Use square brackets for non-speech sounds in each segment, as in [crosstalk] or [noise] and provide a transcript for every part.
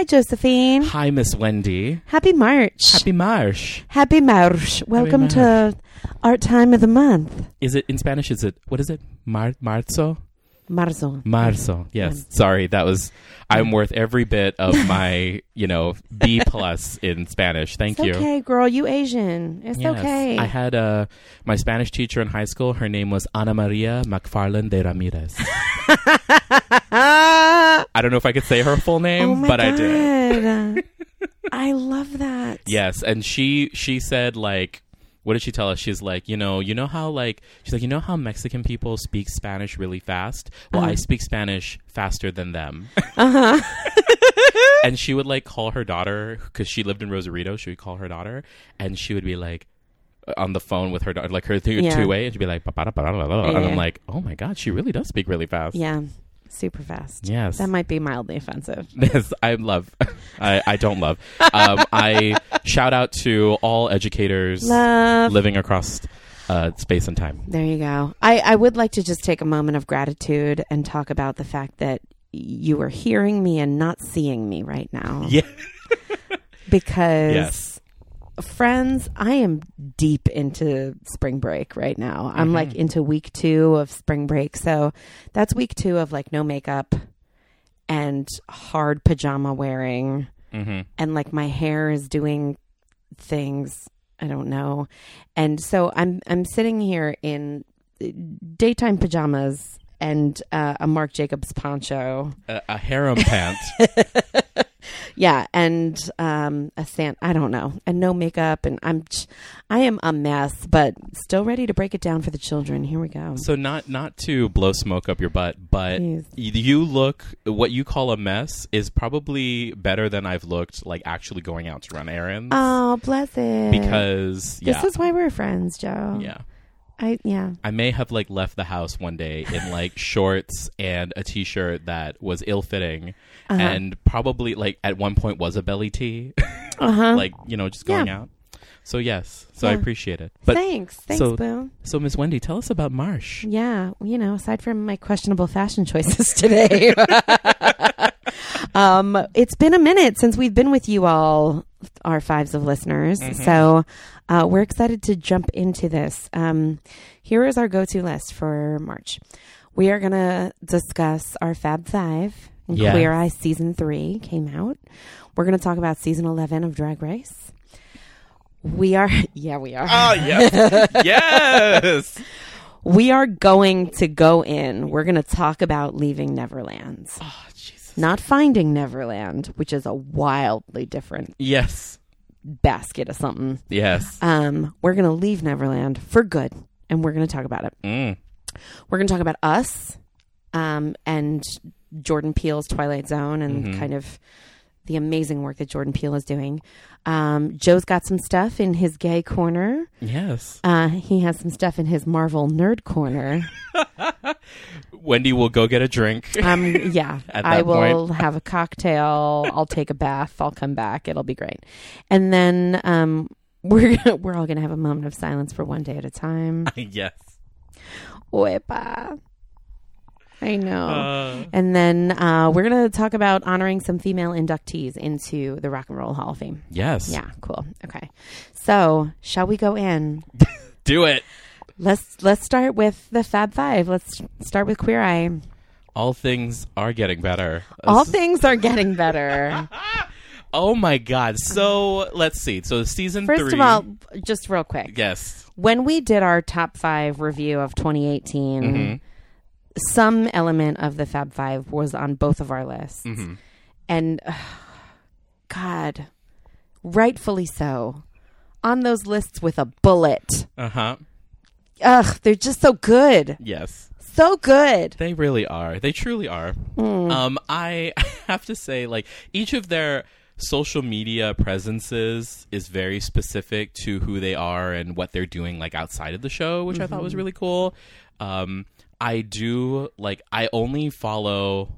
Hi, Josephine. Hi, Miss Wendy. Happy March. Happy March. Happy March. Welcome to Art Time of the Month. Is it in Spanish? Is it what is it? Mar- marzo. Marzo. Marzo. Yes. Sorry, that was. I'm worth every bit of [laughs] my, you know, B plus in Spanish. Thank It's you. okay, girl. You Asian. It's Yes. okay. I had uh, my Spanish teacher in high school. Her name was Ana Maria McFarland de Ramirez. [laughs] I don't know if I could say her full name, oh my but God. I did. [laughs] I love that. Yes, and she she said like what did she tell us? She's like, you know, you know how like she's like, you know how Mexican people speak Spanish really fast? Well, I Uh-huh. speak Spanish faster than them. Uh huh. and she would like call her daughter because she lived in Rosarito. She would call her daughter, and she would be like on the phone with her daughter, like her two Yeah. way, and she'd be like, and I'm like, oh my god, she really does speak really fast. yeah. Super fast. Yes. That might be mildly offensive. [laughs] Yes, I love. [laughs] I, I don't love. Um, I shout out to all educators Love. living across uh, space and time. There you go. I, I would like to just take a moment of gratitude and talk about the fact that you are hearing me and not seeing me right now. [laughs] Yeah. Because, Yes. Friends, I am deep into spring break right now. I'm Mhm. like into week two of spring break. So that's week two of like no makeup and hard pajama wearing. hmm and like my hair is doing things I don't know. And so I'm I'm sitting here in daytime pajamas and uh, a Marc Jacobs poncho. A, a harem pant. [laughs] Yeah, and um a sand I don't know. And no makeup and I'm I am a mess, but still ready to break it down for the children. Here we go. so not not to blow smoke up your butt, but you look what you call a mess is probably better than I've looked like actually going out to run errands. Oh, bless it. because yeah, this is why we're friends, Joe. yeah. I yeah. I may have like left the house one day in like [laughs] shorts and a t-shirt that was ill-fitting Uh-huh. and probably like at one point was a belly tee, [laughs] Uh-huh. like you know just going Yeah. out. So yes, so I appreciate it. But thanks. Thanks, so- Boo. so Miss Wendy, tell us about Marsh. Yeah, you know, aside from my questionable fashion choices [laughs] today, um, it's been a minute since we've been with you all, our fives of listeners. Mhm. So uh, we're excited to jump into this. Um, here is our go-to list for March. We are going to discuss our Fab Five. Yes. Queer Eye season three came out. We're going to talk about season eleven of Drag Race. We are, [laughs] yeah, we are. Oh yes, [laughs] yes. We are going to go in. We're going to talk about leaving Neverland, Oh Jesus. Not finding Neverland, which is a wildly different Yes, basket of something. yes. Um, we're going to leave Neverland for good, and we're going to talk about it. Mm. We're going to talk about us, um, and Jordan Peele's Twilight Zone, and Mhm. kind of the amazing work that Jordan Peele is doing. Um, Joe's got some stuff in his gay corner. Yes. Uh, he has some stuff in his Marvel nerd corner. [laughs] Wendy will go get a drink. Um, yeah, [laughs] I will [laughs] have a cocktail. I'll take a bath. I'll come back. It'll be great. And then um, we're gonna, we're all gonna have a moment of silence for one day at a time. yes. Wepa. I know. Uh, and then uh, we're gonna talk about honoring some female inductees into the Rock and Roll Hall of Fame. yes. Yeah, cool. Okay, so shall we go in? [laughs] Do it. Let's let's start with the Fab Five. Let's start with Queer Eye. All things are getting better. All This- things are getting better. [laughs] Oh my god. So let's see. So season First three. of all, just real quick, yes. when we did our top five review of 2018, Mhm. Some element of the Fab Five was on both of our lists, Mhm. and [sighs] God, rightfully so, on those lists with a bullet. Uh huh. Ugh, they're just so good, Yes. so good. They really are. They truly are. Mm. Um, I [laughs] have to say, like each of their social media presences is very specific to who they are and what they're doing, like outside of the show, which I thought was really cool. Um, I do like. I only follow.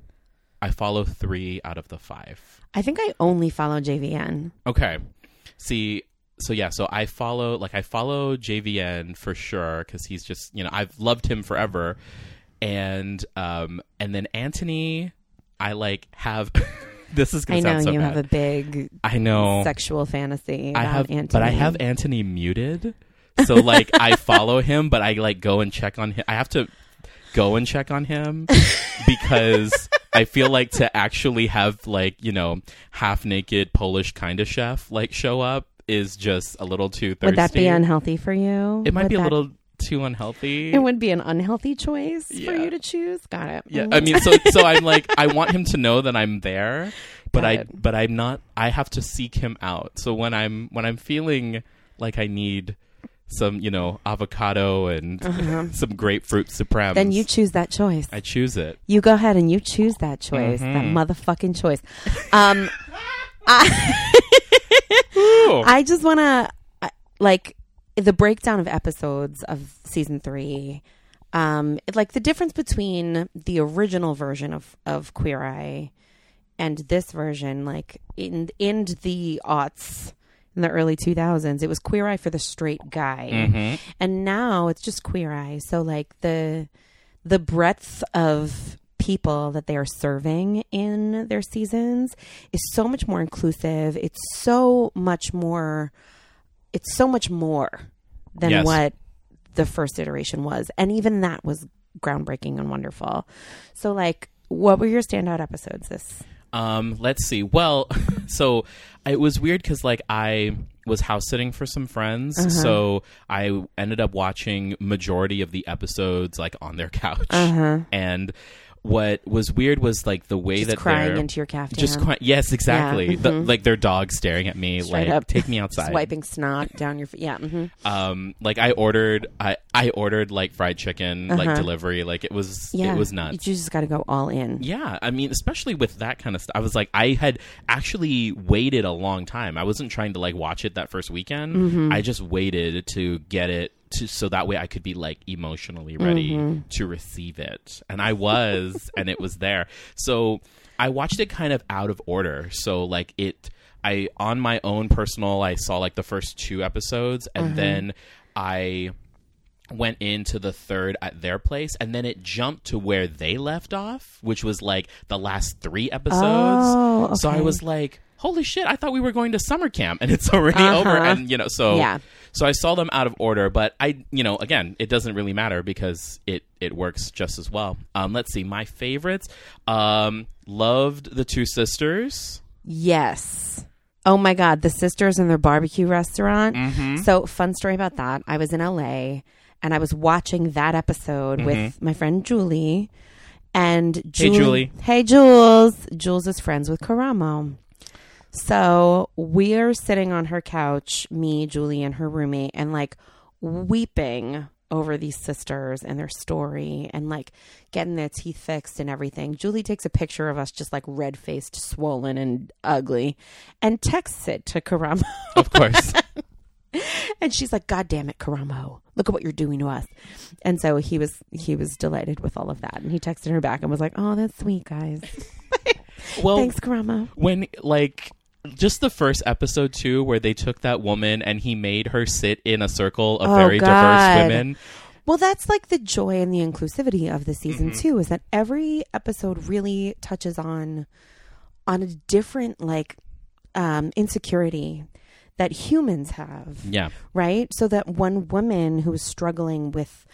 I follow three out of the five. I think I only follow JVN. Okay. See, so yeah, so I follow like I follow JVN for sure because he's just you know I've loved him forever, and um and then Anthony, I like have [laughs] this is gonna I know sound so you bad. have a big I know. sexual fantasy. I have, Anthony. but I have Anthony muted. So like, I follow him, but I like go and check on him. I have to go and check on him [laughs] because I feel like to actually have like you know half naked Polish kind of chef like show up is just a little too thirsty. Would that be unhealthy for you? It might Would be a little too unhealthy. It would be an unhealthy choice for you to choose. Got it. Yeah, Mm. I mean, so [laughs] so I'm like, I want him to know that I'm there, but Got I it. but I'm not. I have to seek him out. So when I'm when I'm feeling like I need some, you know, avocado and [laughs] some grapefruit supreme, Uh-huh. then you choose that choice. I choose it. You go ahead and you choose that choice. That Mhm. motherfucking choice. [laughs] Um, I, [laughs] I just want to like the breakdown of episodes of season three. Um, it- like the difference between the original version of of Queer Eye and this version, like in in the aughts in the early two thousands, it was Queer Eye for the straight guy. Mhm. and now it's just queer eye. So like the the breadth of people that they are serving in their seasons is so much more inclusive. It's so much more it's so much more than Yes. what the first iteration was. And even that was groundbreaking and wonderful. So like what were your standout episodes this Um, let's see. Well, [laughs] so it was weird because like I was house sitting for some friends, Uh-huh. so I ended up watching majority of the episodes like on their couch, uh-huh and what was weird was like the way just that crying they're into your caftan just cry- yes exactly Yeah, the, mhm. like their dog staring at me Straight like up. take me [laughs] outside swiping snot down your f- yeah Mm-hmm. um like i ordered i i ordered like fried chicken like Uh-huh. delivery like it was yeah it was nuts you just got to go all in yeah, I mean, especially with that kind of stuff. I was like, I had actually waited a long time. I wasn't trying to like watch it that first weekend. Mm-hmm. I just waited to get it to so that way I could be like emotionally ready Mm-hmm. to receive it. And I was, [laughs] and it was there. So I watched it kind of out of order. So like it I on my own personal I saw like the first two episodes and Mm-hmm. then I went into the third at their place and then it jumped to where they left off which was like the last three episodes Oh, so i was like holy shit i thought we were going to summer camp and it's [laughs] already Uh-huh. over and you know so Yeah. so i saw them out of order but i you know again it doesn't really matter because it it works just as well um let's see my favorites um loved the two sisters Yes. Oh my God, the sisters and their barbecue restaurant. Mm-hmm. So, fun story about that. I was in LA and I was watching that episode Mm-hmm. with my friend Julie. And Julie, Julie. Hey, Jules. Jules is friends with Karamo. So, we're sitting on her couch, me, Julie, and her roommate, and like weeping over these sisters and their story and like getting their teeth fixed and everything. Julie takes a picture of us just like red faced, swollen, and ugly and texts it to Karamo. of course [laughs] and she's like, God damn it, Karamo. Look at what you're doing to us. And so he was he was delighted with all of that. And he texted her back and was like, Oh, that's sweet, guys. [laughs] well Thanks, Karamo. when like just the first episode too where they took that woman and he made her sit in a circle of Oh, very God. diverse women Well, that's like the joy and the inclusivity of the season Mm-hmm. too, is that every episode really touches on on a different like um insecurity that humans have. yeah right? So that one woman who is struggling with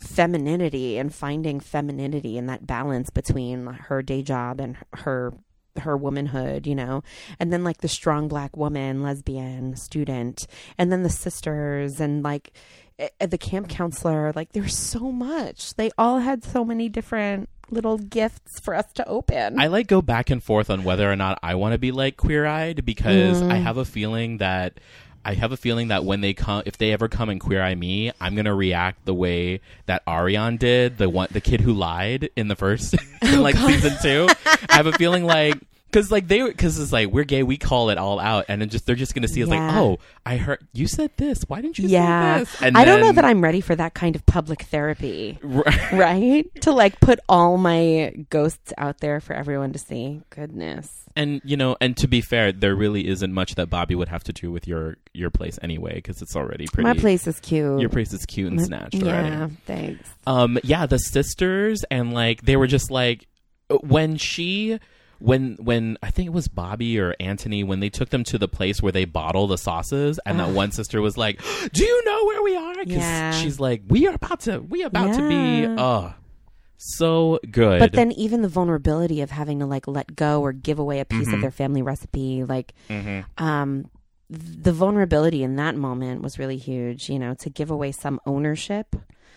femininity and finding femininity and that balance between her day job and her her womanhood, you know, and then like the strong black woman, lesbian student, and then the sisters and like eh, the camp counselor. Like there's so much. They all had so many different little gifts for us to open. i like go back and forth on whether or not i want to be like queer-eyed because Mm. i have a feeling that I have a feeling that when they come, if they ever come and queer eye me, I'm gonna react the way that Ariane did, the one, the kid who lied in the first, [laughs] in oh, like season two. I have a feeling like because like they because it's like we're gay, we call it all out, and then just they're just gonna see it's like, oh, I heard you said this. Why didn't you yeah, say this? And I don't know that I'm ready for that kind of public therapy. Right. [laughs] right? To like put all my ghosts out there for everyone to see. Goodness. And you know, and to be fair, there really isn't much that Bobby would have to do with your your place anyway, because it's already pretty. My place is cute. Your place is cute and snatched already. Yeah, thanks. Um, yeah, the sisters and like they were just like when she when when I think it was Bobby or Anthony when they took them to the place where they bottle the sauces, and that one sister was like, "Do you know where we are?" 'Cause Yeah. she's like, "We are about to, we about to be." Yeah. Oh, so good. But then even the vulnerability of having to like let go or give away a piece Mm-hmm. of their family recipe, like um the vulnerability in that moment was really huge, you know, to give away some ownership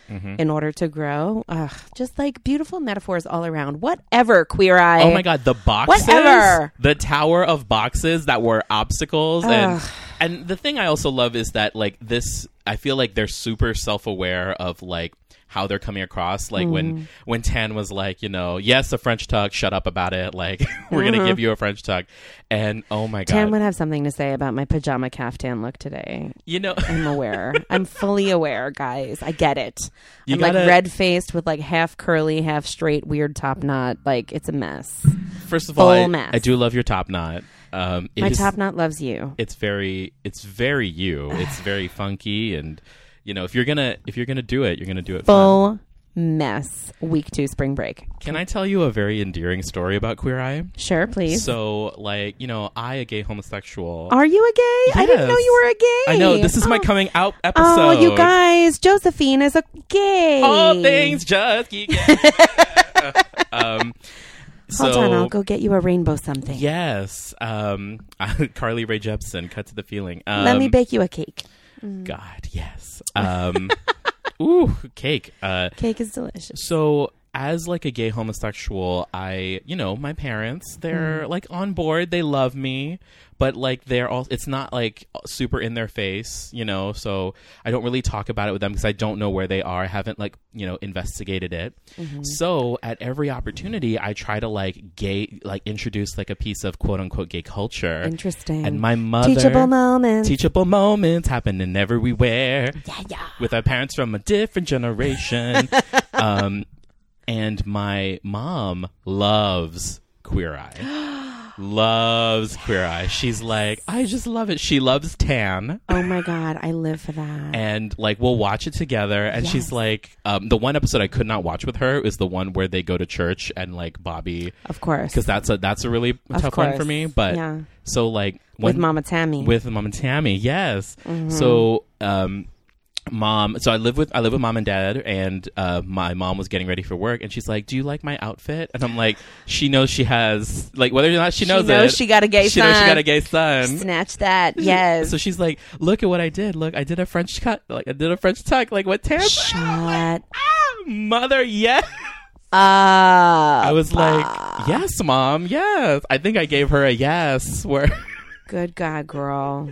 Mm-hmm. in order to grow. Ugh, just like beautiful metaphors all around. Whatever, queer eye. Oh my god, the boxes, Whatever. the tower of boxes that were obstacles, and and the thing I also love is that like this, I feel like they're super self aware of like how they're coming across. Like Mm-hmm. when when Tan was like, you know, yes, a French tuck, shut up about it. Like [laughs] we're gonna give you a French tuck, and oh my god, Mm-hmm. Tan would have something to say about my pajama caftan look today. you know. I'm aware. [laughs] I'm fully aware, guys. I get it. You I'm gotta- like red faced with like half curly, half straight, weird top knot. Like it's a mess. First of all, Full I, mess. I do love your top knot. Um, it My is- top knot loves you. it's very it's very you it's very funky and you know if you're gonna if you're gonna do it you're gonna do it fun. Full mess. Week two spring break. can i tell you a very endearing story about queer eye Sure, please. so like you know i a gay homosexual Are you a gay? I didn't know you were a gay. i know this is my Oh. coming out episode Oh, you guys! Josephine is a gay. all things just keep [laughs] [laughs] um Hold on, I'll go get you a rainbow something. yes um [laughs] carly rae jepsen cut to the feeling um, Let me bake you a cake. God yes. Um [laughs] ooh cake. Uh Cake is delicious. So, as like a gay homosexual, I, you know, my parents, they're Mm. like on board. They love me, but like they're all. It's not like super in their face, you know. So I don't really talk about it with them because I don't know where they are. I haven't like you know investigated it. Mm-hmm. So at every opportunity, I try to like gay, like introduce like a piece of quote unquote gay culture. Interesting. And my mother Teachable moments. teachable moments happening everywhere yeah, yeah. with our parents from a different generation. [laughs] um, and my mom loves Queer Eye. [gasps] loves Queer Eye. She's like, I just love it. She loves Tan. Oh my god, I live for that. And like we'll watch it together, and she's like, um, the one episode I could not watch with her is the one where they go to church and like Bobby, of course. because that's a that's a really Of tough one for me. But yeah. so like With when Mama Tammy. with mom and Tammy. Yes. Mm-hmm. So, um, mom. So I live with I live with mom and dad, and uh, my mom was getting ready for work, and she's like, "Do you like my outfit?" And I'm like, [laughs] "She knows she has like whether or not she knows knows it. she got a gay She knows she got a gay son." Snatch that. [laughs] Yes. So she's like, "Look at what I did. Look, I did a French cut. Like I did a French tuck. Like what Tara? Shut Ah, mother, yes." up. I was like, "Yes, mom. Yes." I think I gave her a yes. [laughs] Where Good God, girl.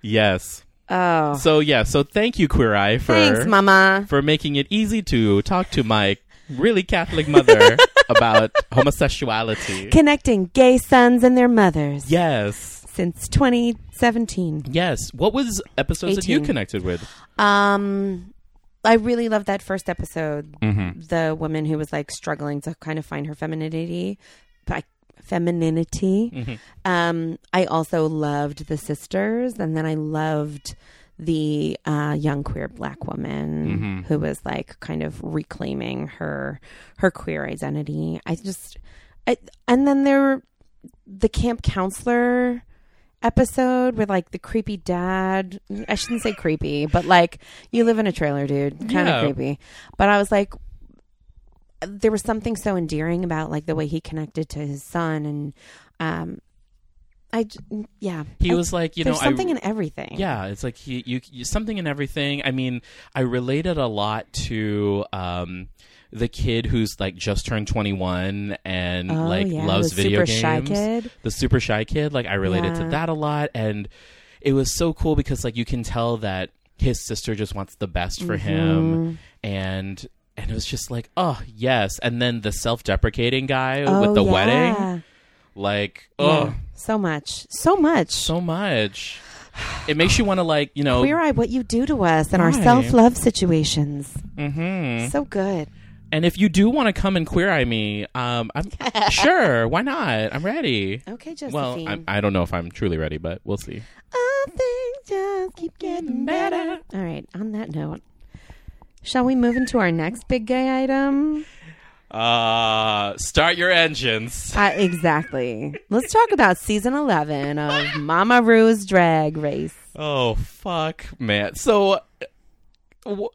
yes. Oh. So yeah, so thank you, Queer Eye, for Thanks, Mama. for making it easy to talk to my really Catholic mother [laughs] about homosexuality. Connecting gay sons and their mothers yes, since 2017. yes. What was episodes that you connected with? Um, I really loved that first episode. Mm-hmm. The woman who was like struggling to kind of find her femininity, like femininity. Mm-hmm. Um, I also loved the sisters, and then I loved the uh, young queer black woman Mm-hmm. who was like kind of reclaiming her her queer identity. I just, I, and then there, the camp counselor episode with like the creepy dad. I shouldn't say creepy, but like you live in a trailer, dude. Kind Yeah. of creepy. But I was like, there was something so endearing about like the way he connected to his son, and um, I yeah, He I- was like, you there's know, something I, in everything. yeah, it's like he, you, you, something in everything. I mean, I related a lot to um, the kid who's like just turned twenty one and Oh, like yeah, loves the video super games. shy kid. the super shy kid like i related to that a lot and it was so cool because like you can tell that his sister just wants the best for Mm-hmm. him and and it was just like oh yes and then the self-deprecating guy Oh, with the yeah. wedding like Yeah. oh so much, so much. so much it makes you want to like you know Queer Eye, what you do to us and our self love situations. mhm. So good. and if you do want to come and queer eye me um i'm [laughs] sure why not i'm ready Okay, Josephine. well I'm, i don't know if i'm truly ready but we'll see All things just keep getting better. All right, on that note, shall we move into our next big gay item? Uh, start your engines. Uh, exactly. Let's talk about season 11 of Mama Ru's Drag Race. Oh fuck, man. So, uh,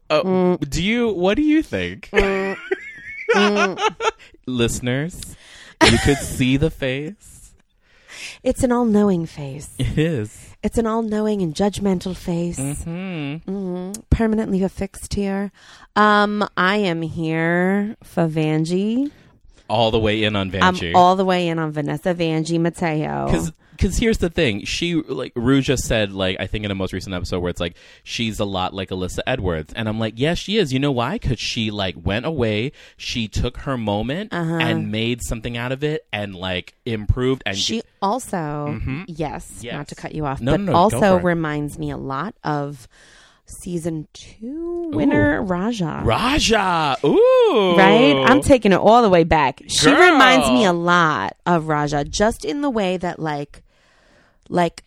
uh, Mm. do you? What do you think, [laughs] listeners? You could see the face. It's an all knowing face. It is. It's an all knowing and judgmental face. Hmm. Mhm. Permanently affixed here. Um, I am here for Vanjie. All the way in on Vanjie. I'm all the way in on Vanessa Vanjie Mateo. Because because here's the thing, she like just said like I think in a most recent episode where it's like she's a lot like Alyssa Edwards, and I'm like yes she is. You know why? Because she like went away, she took her moment Uh-huh. and made something out of it, and like improved and She also, yes, Mm-hmm. Yes. not to cut you off, No, but no, no, also reminds me a lot of season two winner Raja. Raja. Ooh, Right? I'm taking it all the way back. She reminds me a lot of Raja, just in the way that like like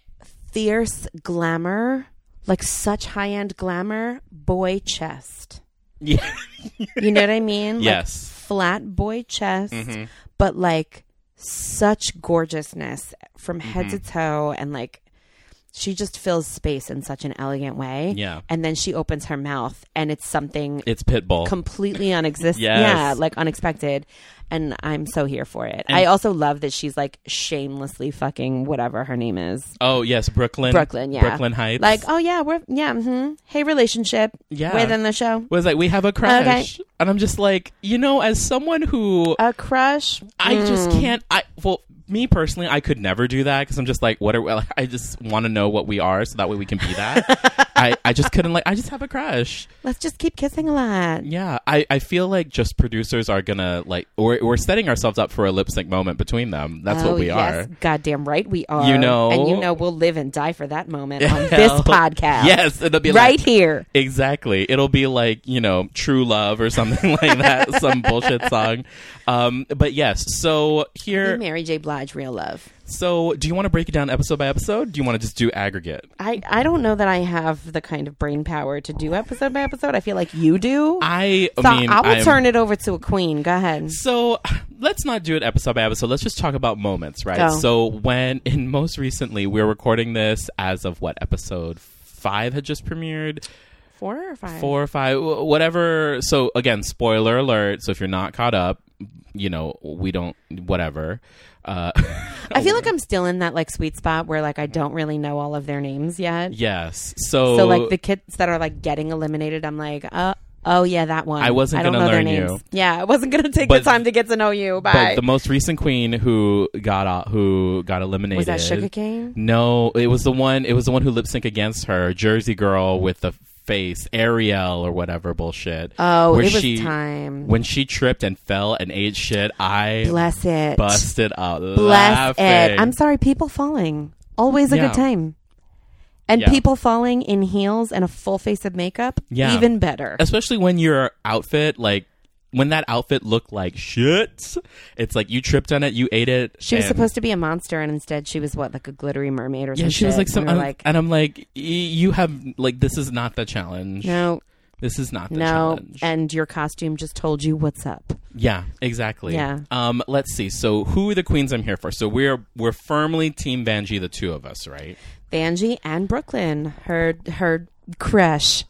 fierce glamour, like such high end glamour, boy chest. yeah. You know what I mean? [laughs] Yes. Mm-hmm. flat boy chest, but like such gorgeousness from head Mm-hmm. to toe and like she just fills space in such an elegant way. Yeah. And then she opens her mouth and it's something It's Pitbull. completely [laughs] unexistent. Yes. Yeah, like unexpected. And I'm so here for it. I also love that she's like shamelessly fucking whatever her name is. oh yes, Brooke Lynn. Brooklyn, yeah. Brooke Lynn Hytes. Like, oh yeah, we're yeah, hmm hey relationship. Yeah. Within the show. was like we have a crush, and I'm just like you know as someone who A crush. I just Mm. can't. I well, me personally, I could never do that because I'm just like, what are we, [laughs] I just want to know what we are, so that way we can be that. [laughs] I I just couldn't like. I just have a crush. Let's just keep kissing a lot. Yeah, I I feel like just producers are gonna like, we're we're setting ourselves up for a lip sync moment between them. That's oh, what we yes. are. Goddamn right we are. You know. And you know we'll live and die for that moment on [laughs] this podcast. Yes, it'll be Right like, here. Exactly. It'll be like, you know, True Love or something [laughs] like that, some bullshit song. Um, but yes, so here, Mary J. Blige, real love. So do you want to break it down episode by episode? Do you want to just do aggregate? I, I don't know that I have the kind of brain power to do episode by episode. I feel like you do. I, so mean, I will I'm- turn it over to a queen. Go ahead. So [sighs] let's not do it episode by episode. Let's just talk about moments, right? Go. So when [laughs] in most recently we're recording this as of what episode five had just premiered, Four or five? four or five, whatever. So again, spoiler alert. So if you're not caught up, you know we don't whatever. Uh, I feel like I'm still in that like sweet spot where like I don't really know all of their names yet. yes. So So like the kids that are like getting eliminated, I'm like, uh, oh yeah, that one. I wasn't I gonna learn you. names. Yeah, I wasn't gonna take But- the time to get to know you. Bye. but the most recent queen who got uh, who got eliminated was that Shuga Cain? No, it was the one. It was the one who lip sync against her, Jersey girl with the face, Ariel or whatever bullshit. Oh, where it was she, time. When she tripped and fell and ate shit, I Bless it. busted out Bless laughing. it. I'm sorry, people falling. Always a Yeah. good time. And Yeah. people falling in heels and a full face of makeup, Yeah. even better. especially when your outfit like. When that outfit looked like shit, it's like you tripped on it, you ate it. She was and- supposed to be a monster, and instead she was what, like a glittery mermaid or something. Yeah, she was like some, And I'm- like, and I'm like, y- you have like this is not the challenge. no, This is not the challenge. no, challenge. and your costume just told you what's up. Yeah, exactly. Yeah. Um, let's see. So, who are the queens I'm here for? So we're we're firmly Team Vanjie, the two of us, right? Vanjie and Brooke Lynn, her her crush,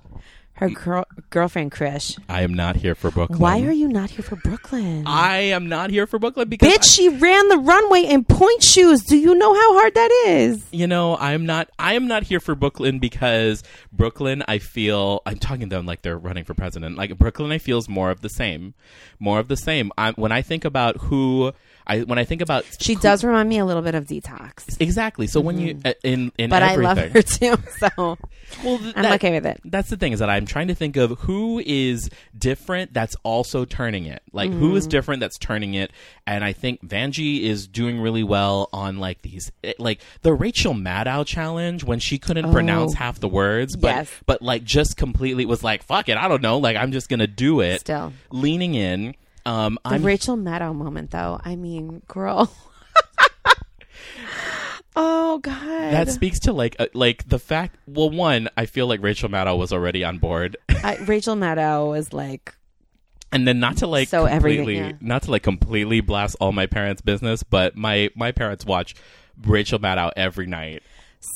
her girl, girlfriend crush. I am not here for Brooke Lynn. Why are you not here for Brooke Lynn? I am not here for Brooke Lynn because Bitch, she ran the runway in point shoes. Do you know how hard that is? you know I'm not. I am not here for Brooke Lynn because Brooke Lynn. I feel I'm talking to them like they're running for president. Like Brooke Lynn, I feel is more of the same, more of the same. I, when I think about who I when I think about She who- does remind me a little bit of Detox, exactly. So when you uh, in in Mm-hmm. but I everything, love her too. [laughs] So Well, th- I'm that- okay with it. That's the thing is that I'm trying to think of who is different that's also turning it. Like who Mm. is different that's turning it, and I think Vanjie is doing really well on like these, eh, like the Rachel Maddow challenge when she couldn't pronounce half the words, but Oh. Yes. but like just completely was like fuck it, I don't know, like I'm just gonna do it. Still. leaning in. Um, the I'm Rachel Maddow moment, though. I mean, girl. [laughs] oh God. that speaks to like uh, like the fact. Well, one, I feel like Rachel Maddow was already on board. [laughs] I, Rachel Maddow was like And then not to like So completely yeah. not to like completely blast all my parents' business, but my my parents watch Rachel Maddow every night.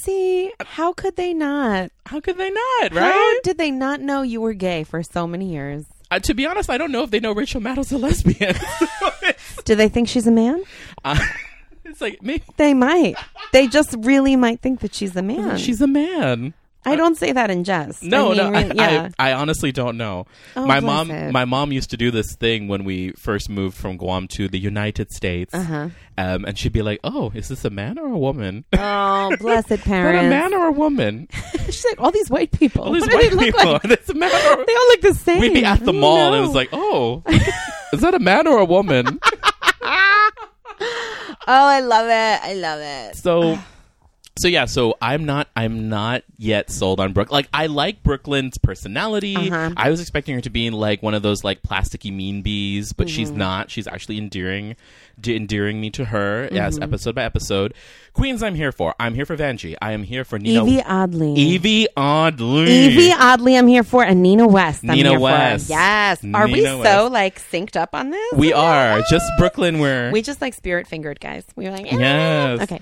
See, how could they not? How could they not, right? How right? did they not know you were gay for so many years? Uh, to be honest, I don't know if they know Rachel Maddow's a lesbian. [laughs] Do they think she's a man? [laughs] Uh, it's like maybe They might. They just really might think that she's a man. she's a man. I don't say that in jest. No, I no, I, yeah. I, I honestly don't know. Oh, my mom, it. my mom used to do this thing when we first moved from Guam to the United States, Uh-huh. um, and she'd be like, "Oh, is this a man or a woman? oh, blessed [laughs] that a man or a woman? [laughs] She's like, all these white people. All these what white people. like? [laughs] it's a man or They all look the same. We'd be at the mall and it was like, oh, is that a man or a woman? oh, I love it. I love it. so, [sighs] [sighs] [sighs] so yeah. So I'm not, I'm not yet sold on Brooke. Like I like Brooke Lynn's personality. Uh-huh. I was expecting her to be like one of those like plasticky mean bees, but she's Mm-hmm. not. She's actually endearing, de- endearing me to her as Mm-hmm. episode by episode. Queens, I'm here for. I'm here for Vanjie. I am here for Nina. Yvie Oddly. Yvie Oddly. Yvie Oddly, I'm here for, and Nina West. I'm Nina West. For. Yes. Are we Nina so like synced up on this? We are just Brooke Lynn. We're We just like spirit fingered, guys. We were like, eh. Yes. Okay.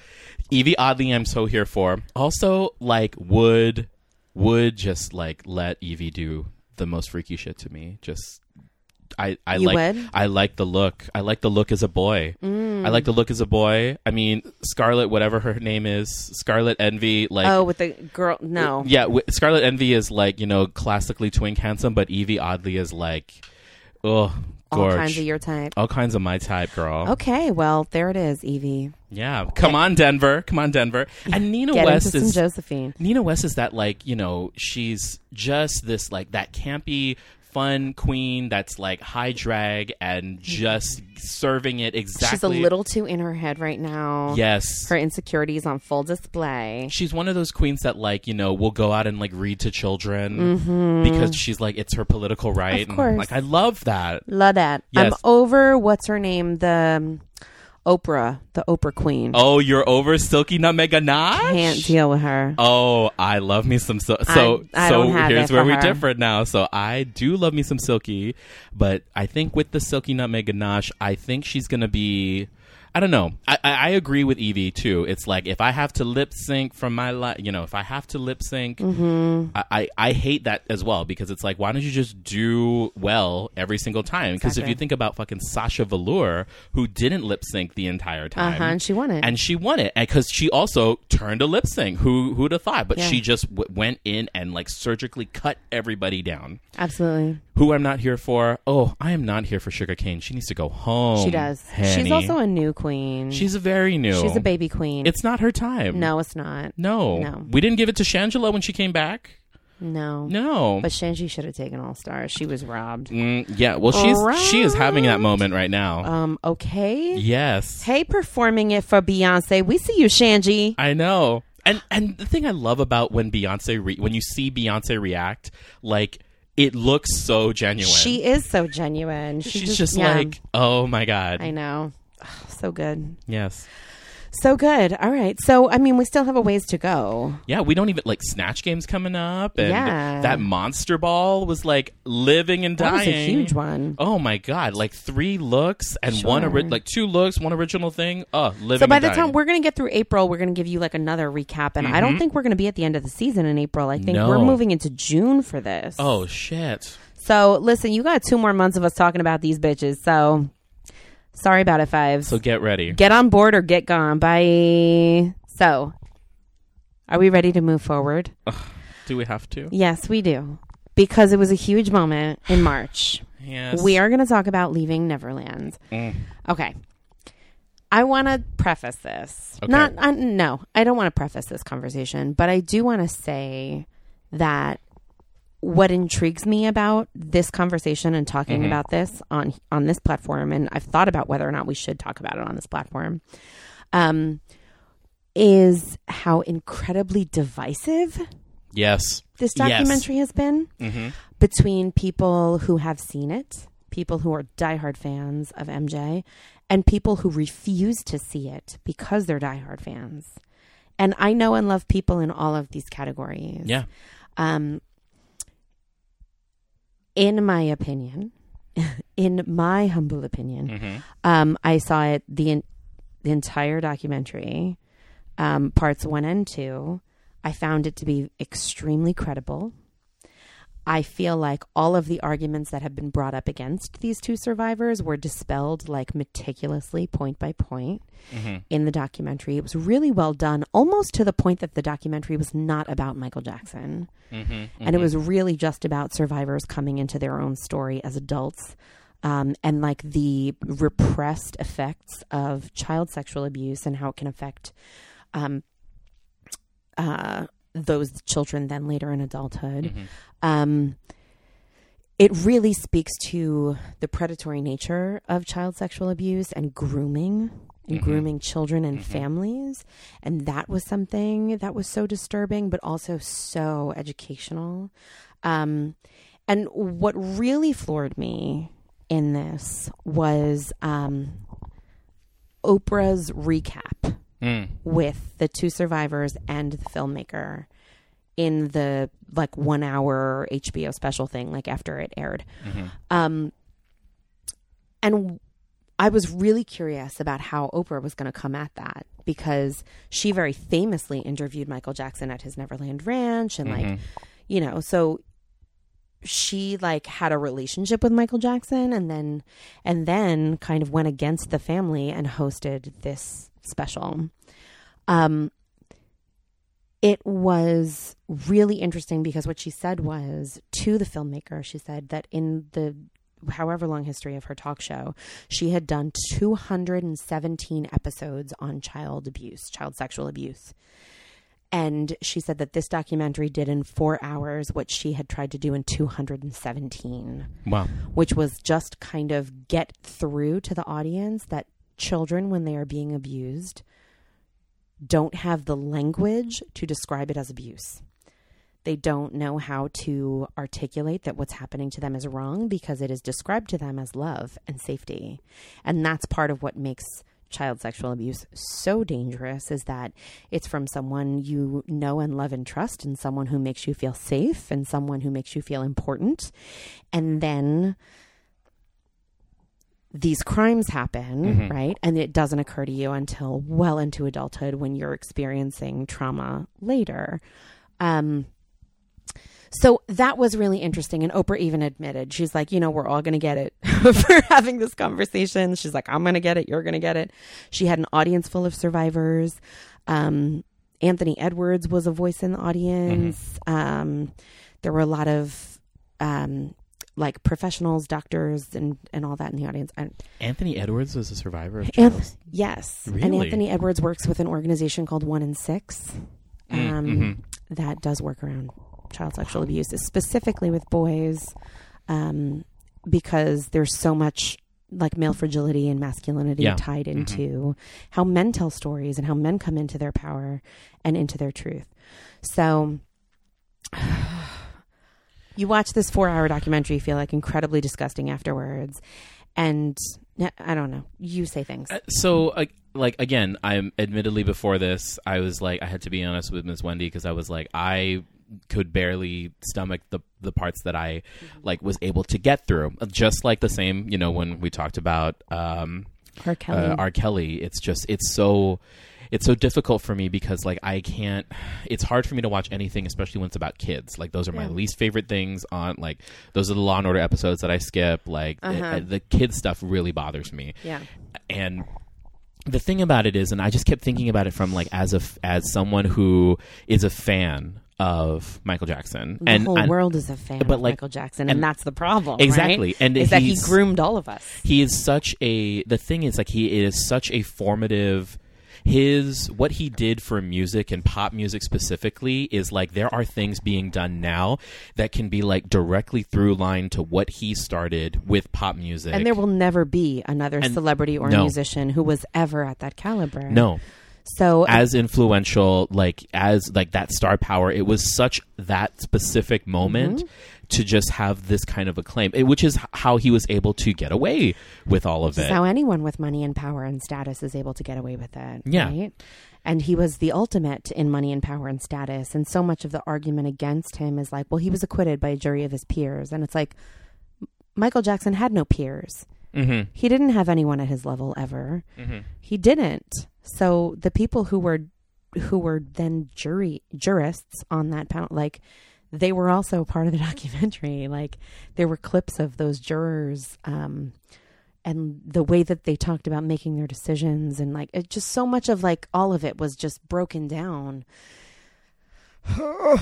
Yvie Oddly, I'm so here for. Also, like, would would just like let Yvie do the most freaky shit to me. Just I I You like would? I like the look. I like the look as a boy. I like the look as a boy. I mean, Scarlet, whatever her name is, Scarlet Envy, like. Oh, with the girl. No. Uh, yeah, w- Scarlet Envy is like you know classically twink handsome, but Yvie Oddly is like, oh, All kinds of your type. all kinds of my type, girl. Okay, well, there it is, Yvie. Yeah, come on, Denver. Come on, Denver. And Nina Get West is Josephine. Nina West is that like you know she's just this like that campy fun queen that's like high drag and just serving it exactly. She's a little too in her head right now. yes. Her insecurities on full display. She's one of those queens that like you know will go out and like read to children because she's like it's her political right. Mm-hmm. Of course. And, like I love that. Love that. Yes. I'm over, what's her name? The um, Oprah, the Oprah queen. Oh, you're over Silky Nutmeg Ganache? Can't deal with her. Oh, I love me some so. So, I so don't have here's where for we her. differ now. So I do love me some Silky, but I think with the Silky Nutmeg Ganache, I think she's gonna be. I don't know. I, I, I agree with Yvie too. It's like if I have to lip sync from my life, you know, if I have to lip sync, Mm-hmm. I, I, I hate that as well because it's like, why don't you just do well every single time? Because if you think about fucking Sasha Velour, who didn't lip sync the entire time, Uh-huh, and she won it. and she won it because she also turned a lip sync. Who who'd have thought? But Yeah. she just w- went in and like surgically cut everybody down. Absolutely. Who I'm not here for? Oh, I am not here for Shuga Cain. She needs to go home. She does. She's also a new queen. she's a very new. She's a baby queen. It's not her time. no, it's not. no, No. We didn't give it to Shangela when she came back. No. No. But Shanji should have taken All Stars. She was robbed. Mm, yeah. Well, she's she is having that moment right now. Um, okay. yes. Hey, performing it for Beyonce. We see you, Shanji. I know. And and the thing I love about when Beyonce re- when you see Beyonce react, like it looks so genuine. She is so genuine. She She's just, yeah. like, oh my god. I know. So good. yes. So good. All right. So, I mean, we still have a ways to go. Yeah, we don't even like Snatch Games coming up, and Yeah. that Monster Ball was like living and That dying. was a huge one. Oh my god! Like three looks and one, ori- like two looks, one original thing. Oh, living. So by the dying. time we're to get through April, we're to give you like another recap. And I don't think we're to be at the end of the season in April. I think Mm-hmm. No. we're moving into June for this. oh shit! So listen, you got two more months of us talking about these bitches. So sorry about it, fives. So get ready. get on board or get gone. Bye. So are we ready to move forward? Do we have to? Yes, we do. Because it was a huge moment in [sighs] March. Yes. We are going to talk about leaving Neverland. Mm. Okay. I want to preface this. Okay. Not uh, no, I don't want to preface this conversation, but I do want to say that what intrigues me about this conversation and talking Mm-hmm. about this on on this platform and I've thought about whether or not we should talk about it on this platform um is how incredibly divisive Yes. this Yes. documentary has been hmm between people who have seen it, people who are diehard fans of MJ, and people who refuse to see it because they're diehard fans. And I know and love people in all of these categories. Yeah. Um, in my opinion, [laughs] in my humble opinion, hmm um, I saw it the, en- the entire documentary, um, parts one and two. I found it to be extremely credible. I feel like all of the arguments that have been brought up against these two survivors were dispelled like meticulously, point by point, hmm in the documentary. It was really well done, almost to the point that the documentary was not about Michael Jackson. hmm And it was really just about survivors coming into their own story as adults um, and like the repressed effects of child sexual abuse and how it can affect um, uh, those children then later in adulthood. Mhm. Um, it really speaks to the predatory nature of child sexual abuse and grooming and Mhm. grooming children and Mhm. families. And that was something that was so disturbing, but also so educational. Um, and what really floored me in this was um, Oprah's recap Mm. with the two survivors and the filmmaker in the like one hour HBO special thing, like after it aired. Mhm. Um, and I was really curious about how Oprah was going to come at that because she very famously interviewed Michael Jackson at his Neverland Ranch and like, Mhm. you know, so she like had a relationship with Michael Jackson and then and then kind of went against the family and hosted this special. Um it was really interesting because what she said was to the filmmaker, she said that in the however long history of her talk show, she had done 217 episodes on child abuse, child sexual abuse. And she said that this documentary did in four hours what she had tried to do in 217, Wow. which was just kind of get through to the audience that children, when they are being abused, don't have the language to describe it as abuse. They don't know how to articulate that what's happening to them is wrong because it is described to them as love and safety. And that's part of what makes child sexual abuse so dangerous is that it's from someone you know and love and trust and someone who makes you feel safe and someone who makes you feel important. And then these crimes happen, Mhm. right? And it doesn't occur to you until well into adulthood when you're experiencing trauma later. Um, so that was really interesting. And Oprah even admitted, she's like, you know, we're all going to get it [laughs] for having this conversation. She's like, I'm going to get it. You're going to get it. She had an audience full of survivors. Um, Anthony Edwards was a voice in the audience. Um, there were a lot of um, like professionals, doctors, and, and all that in the audience. And, Anthony Edwards was a survivor of. Anth- yes. And Anthony Edwards works with an organization called One in Six Mm, um, mhm. that does work around child sexual abuse, specifically with boys, um, because there's so much like male fragility and masculinity Yeah. tied Mhm. into how men tell stories and how men come into their power and into their truth. So you watch this four hour documentary, feel like incredibly disgusting afterwards. And I don't know, you say things. Uh, so uh, like again i'm admittedly before this i was like i had to be honest with miss wendy because i was like i could barely stomach the the parts that i like was able to get through just like the same you know when we talked about um R. Kelly. uh, r kelly it's just it's so it's so difficult for me because like i can't it's hard for me to watch anything especially when it's about kids like those are my Yeah. least favorite things on like those are the law and order episodes that i skip like Uh-huh. uh, the kid stuff really bothers me yeah. and the thing about it is and i just kept thinking about it from like as a as someone who is a fan of michael jackson And The and whole and world is a fan but, of like- Michael Jackson, and, and- that's the problem. exactly right? and is that he groomed all of us. he is such a the thing is like he is such a formative his what he did for music and pop music specifically is like there are things being done now that can be like directly through line to what he started with pop music And there will never be another And- celebrity or no. musician who was ever at that caliber. no So as influential like as like that star power it was such that specific moment Mm-hmm. To just have this kind of acclaim eh, which is how he was able to get away with all of it how anyone with money and power and status is able to get away with it. Yeah. Right? And he was the ultimate in money and power and status. And so much of the argument against him is like, well, he was acquitted by a jury of his peers. And it's like, Michael Jackson had no peers. Mm-hmm. He didn't have anyone at his level ever. Mm-hmm. He didn't. So the people who were who were then jury jurists on that panel, like they were also part of the [laughs] documentary. Like there were clips of those jurors, um, and the way that they talked about making their decisions, and like it just so much of like all of it was just broken down. [sighs]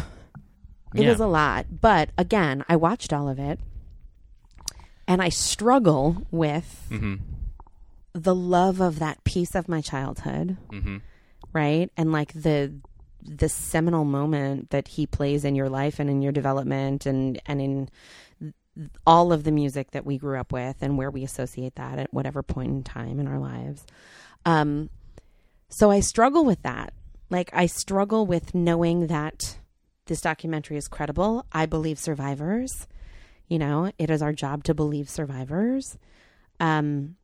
It Yeah. was a lot, but again, I watched all of it, and I struggle with Mm-hmm. the love of that piece of my childhood, Mm-hmm. right? And like the the seminal moment that he plays in your life and in your development and and in all of the music that we grew up with and where we associate that at whatever point in time in our lives. Um so I struggle with that. Like I struggle with knowing that this documentary is credible. I believe survivors. You know, it is our job to believe survivors. Um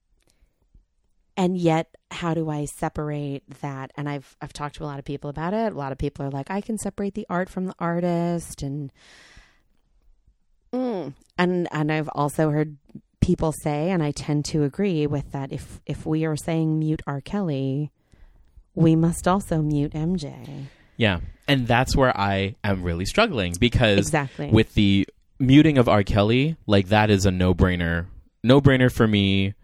and yet how do i separate that and i've i've talked to a lot of people about it a lot of people are like i can separate the art from the artist and mm. and and i've also heard people say and i tend to agree with that if if we are saying mute r kelly we must also mute mj Yeah, and that's where I am really struggling because exactly with the muting of R. Kelly, like that is a no brainer. No brainer for me.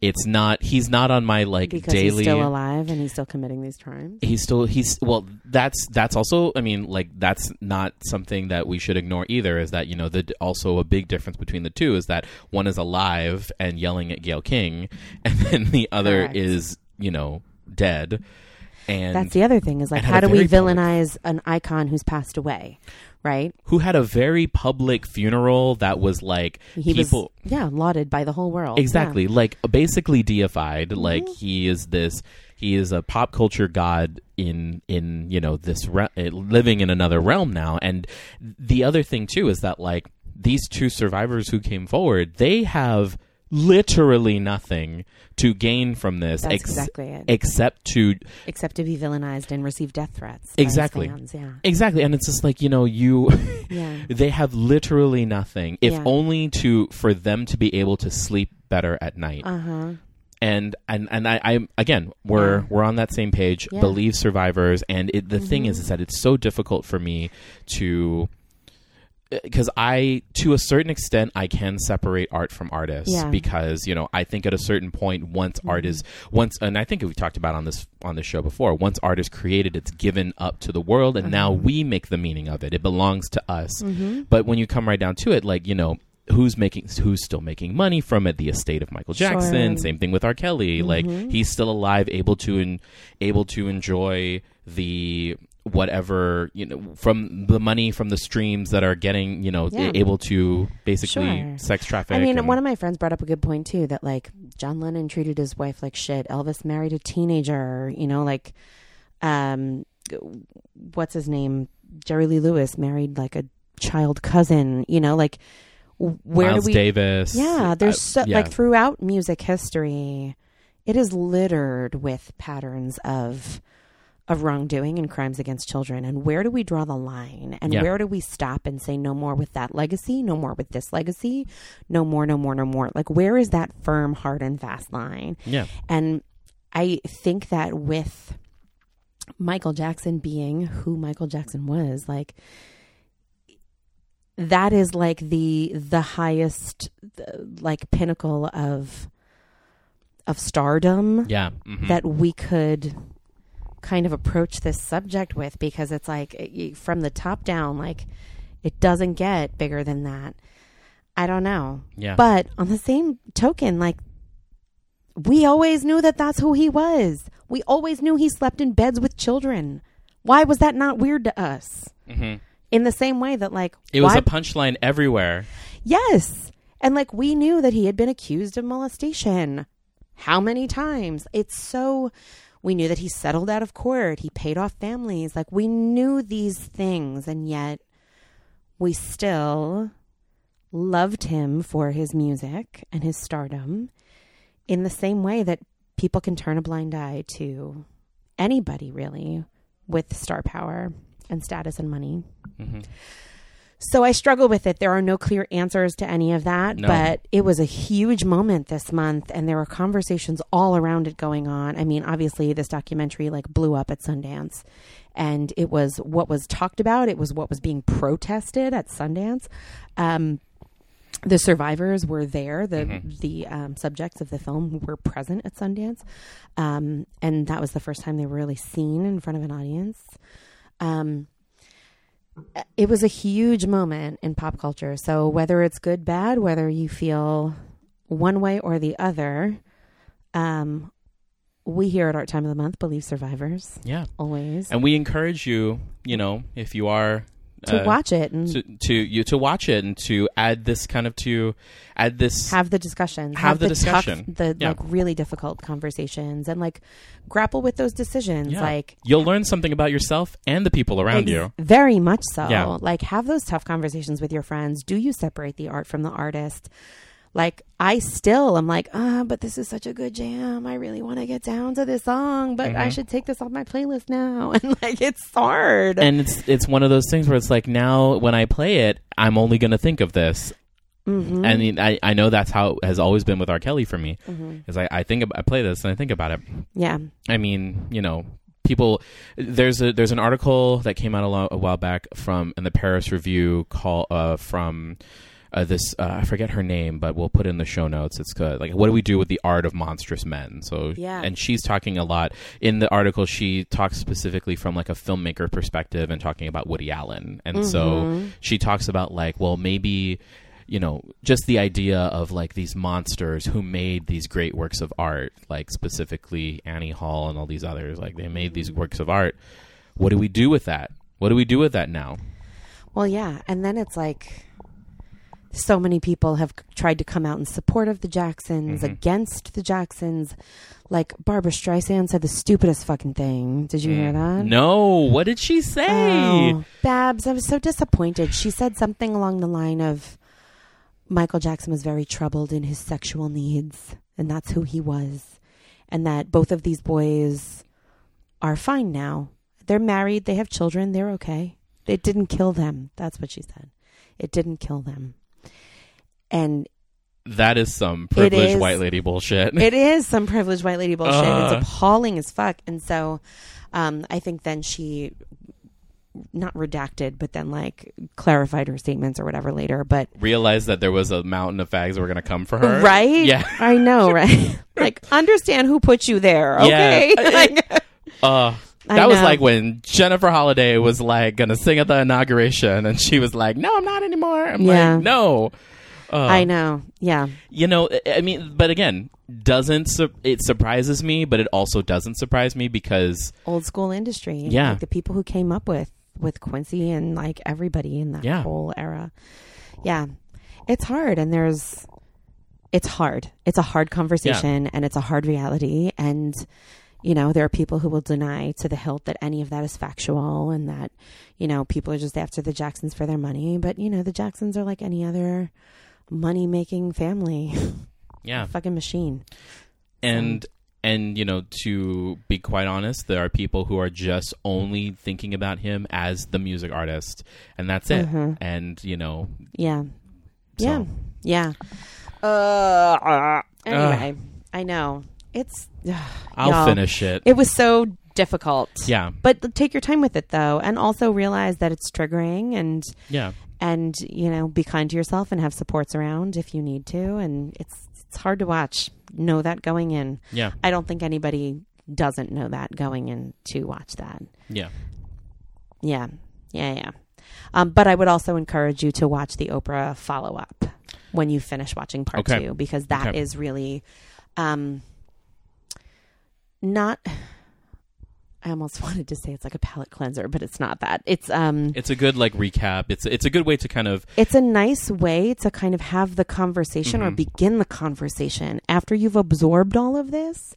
It's not. He's not on my like because daily. he's still alive and he's still committing these crimes he's still he's well that's that's also i mean like that's not something that we should ignore either is that you know the also a big difference between the two is that one is alive and yelling at gayle king [laughs] and then the other Correct. is you know dead and that's the other thing is like how do we very public- villainize an icon who's passed away right? Who had a very public funeral that was like he people was yeah lauded by the whole world. Exactly. Like basically deified. Mm-hmm. like he is this he is a pop culture god in in you know this re- uh, living in another realm now. And the other thing too is that like these two survivors who came forward they have literally nothing to gain from this That's ex- exactly it. except to Except to be villainized and receive death threats. Exactly. fans, Yeah. exactly and it's just like you know you [laughs] Yeah. they have literally nothing if Yeah. only to for them to be able to sleep better at night Uh huh. and and and I, I again we're Yeah. we're on that same page Yeah. believe survivors and it, the thing is Mhm. is that it's so difficult for me to because I, to a certain extent, I can separate art from artists Yeah. because you know I think at a certain point, once art Mhm. is once, and I think we talked about on this on this show before. Once art is created, it's given up to the world, and now Mhm. we make the meaning of it. It belongs to us. Mm-hmm. But when you come right down to it, like you know, who's making who's still making money from it? The estate of Michael Jackson. Sure. Same thing with R. Kelly. Like Mhm. he's still alive, able to and able to enjoy the whatever you know from the money from the streams that are getting you know Yeah. able to basically Sure. sex traffic. I mean, and- one of my friends brought up a good point too that like John Lennon treated his wife like shit. Elvis married a teenager. You know, like, um, what's his name? Jerry Lee Lewis married like a child cousin. You know, like where Miles do we? Davis. Yeah, there's uh, so, yeah. like throughout music history, it is littered with patterns of of wrongdoing and crimes against children. And where do we draw the line? And Yeah. where do we stop and say no more with that legacy, no more with this legacy, no more, no more, no more? Like where is that firm, hard and fast line? yeah, And I think that with Michael Jackson being who Michael Jackson was, like that is like the the highest like pinnacle of of stardom yeah. mhm. that we could kind of approach this subject with because it's like from the top down like it doesn't get bigger than that. I don't know. yeah. But on the same token, like we always knew that that's who he was. We always knew he slept in beds with children. Why was that not weird to us? Mhm. In the same way that like it was a punchline everywhere. yes, and like we knew that he had been accused of molestation. How many times? It's so we knew that he settled out of court. He paid off families. Like we knew these things and yet we still loved him for his music and his stardom in the same way that people can turn a blind eye to anybody really with star power and status and money. hmm So I struggle with it. There are no clear answers to any of that, No. but it was a huge moment this month and there were conversations all around it going on. I mean, obviously this documentary like blew up at Sundance and it was what was talked about, it was what was being protested at Sundance. Um the survivors were there. The Mhm. the um, subjects of the film were present at Sundance, um, and that was the first time they were really seen in front of an audience. Um, it was a huge moment in pop culture. So whether it's good, bad, whether you feel one way or the other, um, we here at Art Time of the Month believe survivors Yeah. always And we encourage you, you know, if you are to uh, watch it and to, to you to watch it and to add this kind of to add this have the discussions, Have the tough- discussion. the Yeah. like really difficult conversations, and like grapple with those decisions. Yeah. Like you'll learn something about yourself and the people around ex- you. very much so. Yeah. Like have those tough conversations with your friends. Do you separate the art from the artist? Like I still am like, ah, but this is such a good jam. I really want to get down to this song, but I Mhm. should take this off my playlist now. [laughs] And like it's hard. And it's it's one of those things where it's like now when I play it, I'm only going to think of this. Mhm. I mean, I, I know that's how it has always been with R. Kelly for me. Mhm. Is I, I think ab- I play this and I think about it. yeah. I mean, you know, people. There's a there's an article that came out a, lo- a while back from in the Paris Review call uh, from. Uh, this uh, I forget her name, but we'll put it in the show notes. It's uh, like what do we do with the art of monstrous men? So Yeah. and she's talking a lot in the article. She talks specifically from like a filmmaker perspective and talking about Woody Allen, and so Mhm. she talks about like well maybe you know just the idea of like these monsters who made these great works of art like specifically annie hall and all these others like they made these works of art what do we do with that what do we do with that now Well, yeah, and then it's like so many people have tried to come out in support of the Jacksons, Mhm. against the Jacksons. Like Barbra Streisand said the stupidest fucking thing. Did you hear that? Mm. no what did she say Oh, Babs, I was so disappointed. She said something along the line of Michael Jackson was very troubled in his sexual needs, and that's who he was. And that both of these boys are fine now. They're married, they have children, they're okay. It didn't kill them. That's what she said. It didn't kill them. And that is some privileged is. white lady bullshit it is some privileged white lady bullshit. Ugh. it's appalling as fuck. And so um, I think then she not redacted, but then like clarified her statements or whatever later. But realized that there was a mountain of fags that were going to come for her right, yeah I know, right? [laughs] like understand who put you there, Yeah. okay? [laughs] like, uh that was like when Jennifer Holliday was like gonna sing at the inauguration, and she was like, "No, I'm not anymore." I'm Yeah. like, "No." Uh, I know, yeah, You know, I- mean, but again, doesn't su- it surprises me, but it also doesn't surprise me because old school industry. Yeah. like the people who came up with with Quincy and like everybody in that Yeah. whole era. Yeah, it's hard, and there's it's hard. It's a hard conversation, and it's a hard reality, and you know there are people who will deny to the hilt that any of that is factual, and that you know people are just after the Jacksons for their money. But you know the Jacksons are like any other money making family, [laughs] yeah, fucking machine. and and you know, to be quite honest, there are people who are just only thinking about him as the music artist, and that's it. Mhm. And you know, Yeah. so- Yeah. Yeah. Uh, anyway, I know. It's [sighs] I'll y'all, finish it. It was so difficult. yeah, But take your time with it though and also realize that it's triggering and yeah, and you know, be kind to yourself and have supports around if you need to and it's it's hard to watch. Know that going in. yeah, I don't think anybody doesn't know that going in to watch that. yeah. Yeah. Yeah, yeah. Um, but I would also encourage you to watch the Oprah follow up when you finish watching part Okay. two because that is Okay. really um, not. I almost [laughs] wanted to say it's like a palate cleanser, but it's not that. It's um, It's a good like recap. It's it's a good way to kind of it's a nice way to kind of have the conversation or Mhm. begin the conversation after you've absorbed all of this.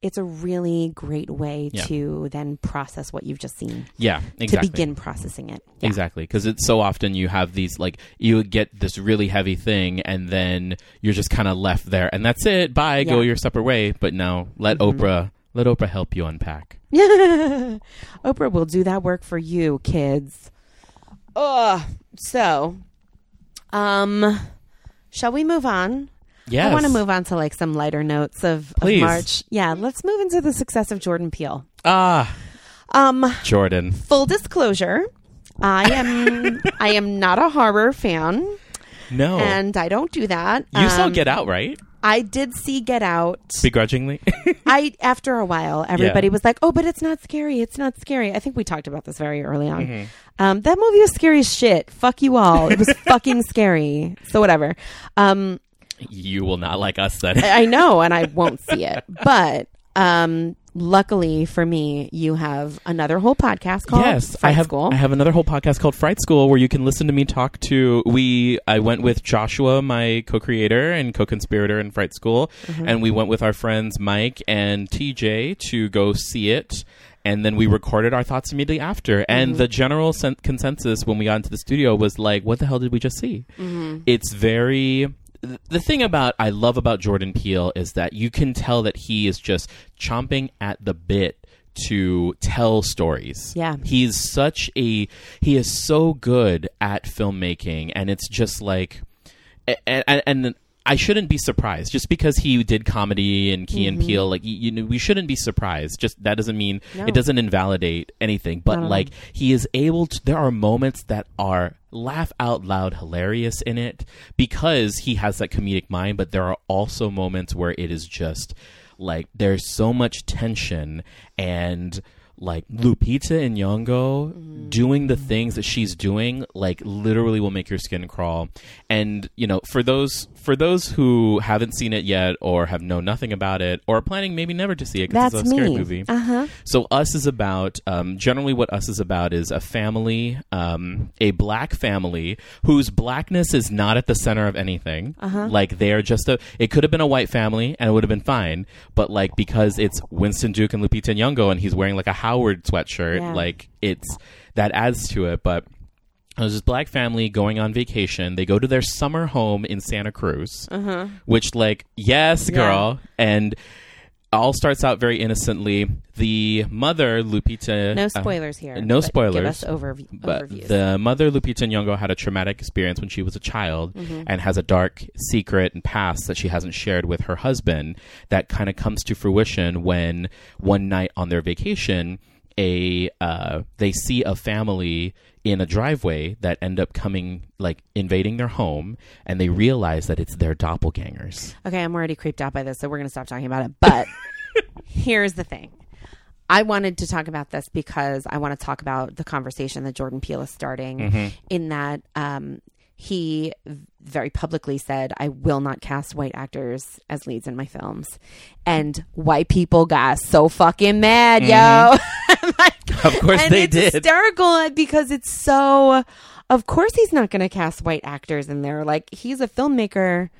It's a really great way Yeah. to then process what you've just seen yeah exactly to begin processing it. Yeah. Exactly, because it's so often you have these like you get this really heavy thing, and then you're just kind of left there, and that's it. Bye, go your separate way. But no, let Mhm. Oprah let Oprah help you unpack. [laughs] Oprah will do that work for you, kids. Ugh. So, um, shall we move on? Yes. I want to move on to like some lighter notes of, of Please. March. Yeah, let's move into the success of Jordan Peele. Ah, Um, Jordan. full disclosure, I am [laughs] I am not a horror fan, No. and I don't do that. you saw Um, Get Out, right? I did see Get Out. Begrudgingly. [laughs] I after a while, everybody was like, "Oh, but it's not scary. It's not scary." I think we talked about this very early on. Mm-hmm. Um, that movie was scary as shit. Fuck you all. It was [laughs] fucking scary. So whatever. Um, you will not like us then. I I know, and I won't see it. [laughs] But um, luckily for me, you have another whole podcast called yes, Fright I have. School. I have another whole podcast called Fright School where you can listen to me talk to. We. I went with Joshua, my co-creator and co-conspirator in Fright School, Mm-hmm. and we went with our friends Mike and TJ to go see it. And then we recorded our thoughts immediately after. And Mm-hmm. the general sen- consensus when we got into the studio was like, "What the hell did we just see?" Mm-hmm. It's very the thing about I love about Jordan Peele is that you can tell that he is just chomping at the bit to tell stories. Yeah. He's such a he is so good at filmmaking and it's just like and, and, and I shouldn't be surprised just because he did comedy and Key and mm-hmm. Peele. Like you, you know, we shouldn't be surprised. Just that doesn't mean No. it doesn't invalidate anything. But all. like he is able to. There are moments that are laugh out loud hilarious in it because he has that comedic mind. But there are also moments where it is just like there's so much tension and like Lupita and Nyong'o doing the things that she's doing like literally will make your skin crawl. And you know, for those for those who haven't seen it yet or have known nothing about it or are planning maybe never to see it because it's a scary me. movie. Uh huh. So Us is about um, generally what Us is about is a family, um, a black family whose blackness is not at the center of anything. Uh-huh. Like they're just a. It could have been a white family and it would have been fine, but like because it's Winston Duke and Lupita Nyong'o and he's wearing like a Howard sweatshirt, Yeah. like it's that adds to it. But there's this black family going on vacation. They go to their summer home in Santa Cruz, uh-huh. which, like, yes, Yeah. girl, and all starts out very innocently. The mother, Lupita, No uh, spoilers here. no spoilers, Give us overv- but overviews. the mother, Lupita Nyong'o, had a traumatic experience when she was a child Mm-hmm. and has a dark secret and past that she hasn't shared with her husband that kind of comes to fruition when one night on their vacation, a uh, they see a family in a driveway that end up coming like invading their home and they realize that it's their doppelgangers. Okay, I'm already creeped out by this, so we're going to stop talking about it. But [laughs] here's the thing. I wanted to talk about this because I want to talk about the conversation that Jordan Peele is starting Mm-hmm. in that um, he very publicly said, I will not cast white actors as leads in my films. And white people got so fucking mad, yo. [laughs] [laughs] Of course they did. hysterical because it's so. Of course, he's not going to cast white actors in there. Like he's a filmmaker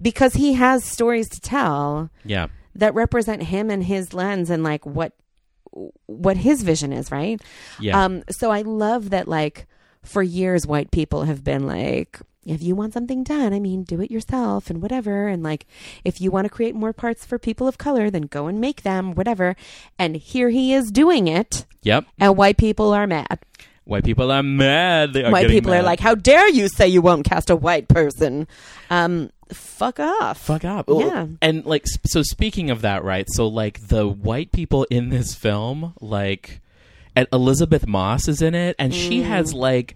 because he has stories to tell yeah. that represent him and his lens and like what what his vision is, right? Yeah. Um. So I love that. Like for years, white people have been like. If you want something done, I mean, do it yourself and whatever. And like, if you want to create more parts for people of color, then go and make them, whatever. And here he is doing it Yep. and white people are mad. White people are mad. They are white people are like, "How dare you say you won't cast a white person?" Um, fuck off. fuck up. Yeah. And like, so speaking of that, right? So like, the white people in this film, like, and Elisabeth Moss is in it, and Mm. she has like.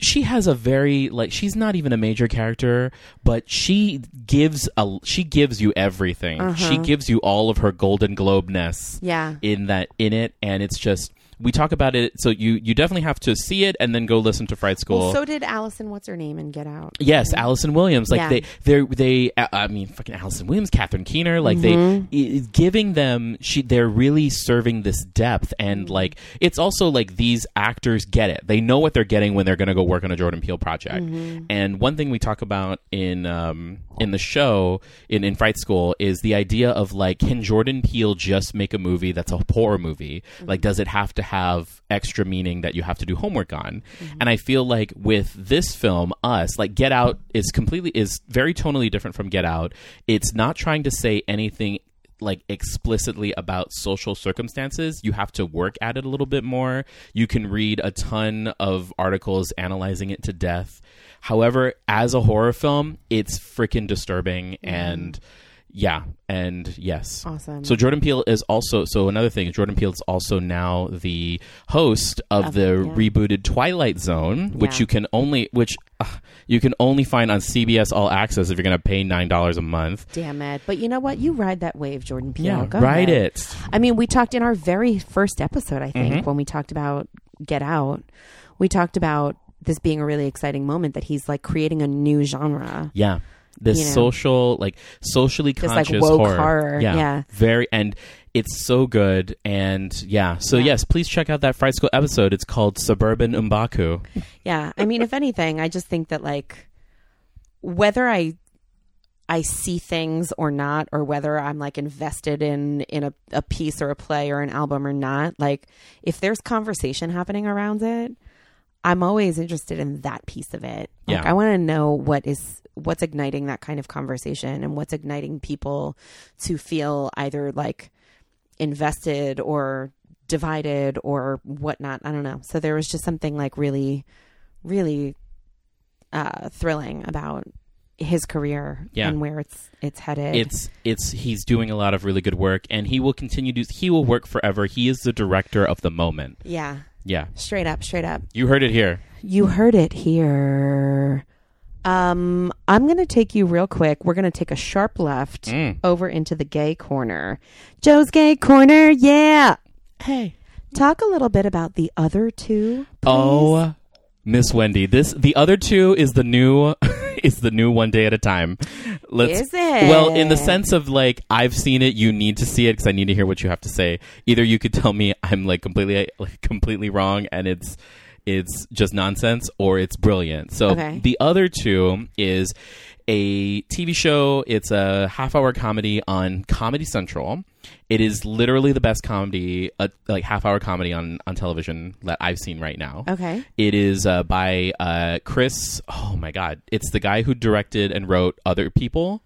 She has a very like she's not even a major character, but she gives a she gives you everything. She gives you all of her Golden Globe ness Uh-huh. Yeah. in that in it, and it's just we talk about it. So you you definitely have to see it and then go listen to Fright School. Well, so did Allison. What's her name? And Get Out. Yes, Allison Williams. Like Yeah. they, they, they. uh, I mean, fucking Allison Williams, Catherine Keener. Like Mm-hmm. they, giving them. She, they're really serving this depth, and Mm-hmm. like it's also like these actors get it. They know what they're getting when they're going to go work on a Jordan Peele project. Mm-hmm. And one thing we talk about in um in the show in in Fright School is the idea of like, can Jordan Peele just make a movie that's a horror movie? Mm-hmm. Like, does it have to have extra meaning that you have to do homework on? Mm-hmm. And I feel like with this film, Us, like Get Out is completely is very tonally different from Get Out. It's not trying to say anything like explicitly about social circumstances, you have to work at it a little bit more. You can read a ton of articles analyzing it to death. However, as a horror film, it's freaking disturbing and yeah, and yes. Awesome. So Jordan Peele is also so another thing. Jordan Peele is also now the host of Of- the yeah. rebooted Twilight Zone, which Yeah. you can only which uh, you can only find on CBS All Access if you're going to pay nine dollars a month. Damn it. But you know what? You ride that wave, Jordan Peele. Go write ahead. it. I mean, we talked in our very first episode, I think, Mhm. when we talked about Get Out, we talked about this being a really exciting moment that he's like creating a new genre. Yeah. This You know. social, like socially This, like, conscious woke horror. horror, yeah. Very, and it's so good. And yeah. So Yeah. yes, please check out that Fright School episode. It's called Suburban Umbaku. [laughs] Yeah. I mean, if anything, I just think that like whether I I see things or not, or whether I'm like invested in in a, a piece or a play or an album or not, like if there's conversation happening around it, I'm always interested in that piece of it. Like Yeah. I want to know what is what's igniting that kind of conversation and what's igniting people to feel either like invested or divided or whatnot. I don't know. So there was just something like really, really uh, thrilling about his career Yeah. and where it's it's headed. It's it's he's doing a lot of really good work, and he will continue to. He will work forever. He is the director of the moment. yeah, Yeah, straight up, straight up. you heard it here. You heard it here. Um, I'm going to take you real quick. We're going to take a sharp left Mm. over into the gay corner. Joe's gay corner. Yeah. Hey. Talk a little bit about the other two. Please. Oh, Miss Wendy, this the other two is the new [laughs] is the new one day at a time. Let's Is it? well in the sense of like I've seen it. You need to see it because I need to hear what you have to say. Either you could tell me I'm like completely like [laughs] completely wrong and it's it's just nonsense, or it's brilliant. So Okay. the other two is a TV show. It's a half hour comedy on Comedy Central. It is literally the best comedy, uh, like half hour comedy on, on television that I've seen right now. Okay. It is uh, by uh, Chris. Oh my God! It's the guy who directed and wrote Other People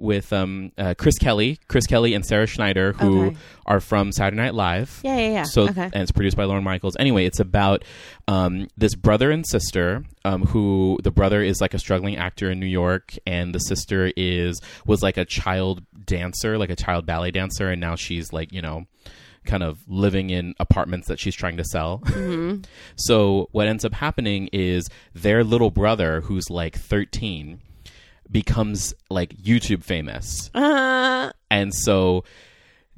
with um, uh, Chris Kelly, Chris Kelly and Sarah Schneider, who Okay. are from Saturday Night Live. Yeah, yeah, yeah. So okay. and it's produced by Lorne Michaels. Anyway, it's about um, this brother and sister. Um, who the brother is like a struggling actor in New York, and the sister is was like a child dancer, like a child ballet dancer, and now she's like you know, kind of living in apartments that she's trying to sell. Mm-hmm. [laughs] So what ends up happening is their little brother, who's like thirteen, becomes like YouTube famous. Uh, and so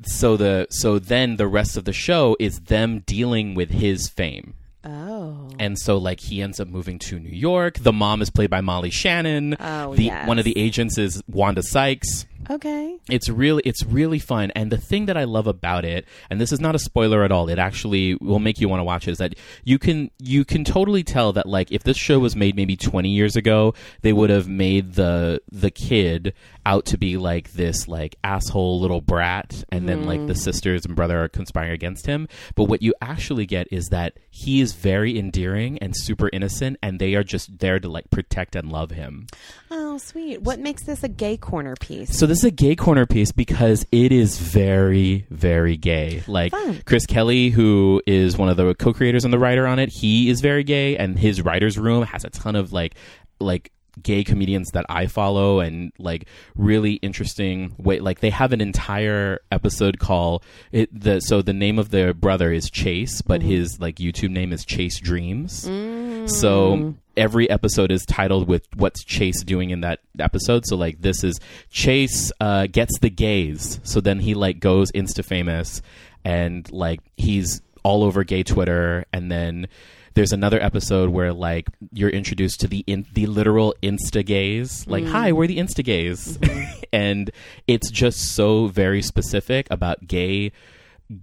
so the so then the rest of the show is them dealing with his fame. Oh. and so like he ends up moving to new york. The mom is played by molly shannon. Oh, the yes. one of the agents is wanda sykes Okay. it's really it's really fun and the thing that i love about it and this is not a spoiler at all it actually will make you want to watch it is that you can you can totally tell that like if this show was made maybe 20 years ago they would have made the the kid out to be like this like asshole little brat and then like the mm. sisters and brother are conspiring against him but what you actually get is that he is very endearing and super innocent and they are just there to like protect and love him Oh, sweet. What makes this a gay corner piece? so this is a gay corner piece because it is very, very gay. Like Fun. Chris Kelly, who is one of the co-creators and the writer on it, he is very gay, and his writers' room has a ton of like, like gay comedians that I follow and like really interesting way like they have an entire episode call it the so the name of their brother is Chase but mm-hmm. his like YouTube name is Chase Dreams mm. so every episode is titled with what's Chase doing in that episode. So like this is Chase uh, gets the gays. So then he like goes insta famous and like he's all over gay Twitter. And then there's another episode where like you're introduced to the in, the literal insta gays. Like hi we're the insta gays. [laughs] And it's just so very specific about gay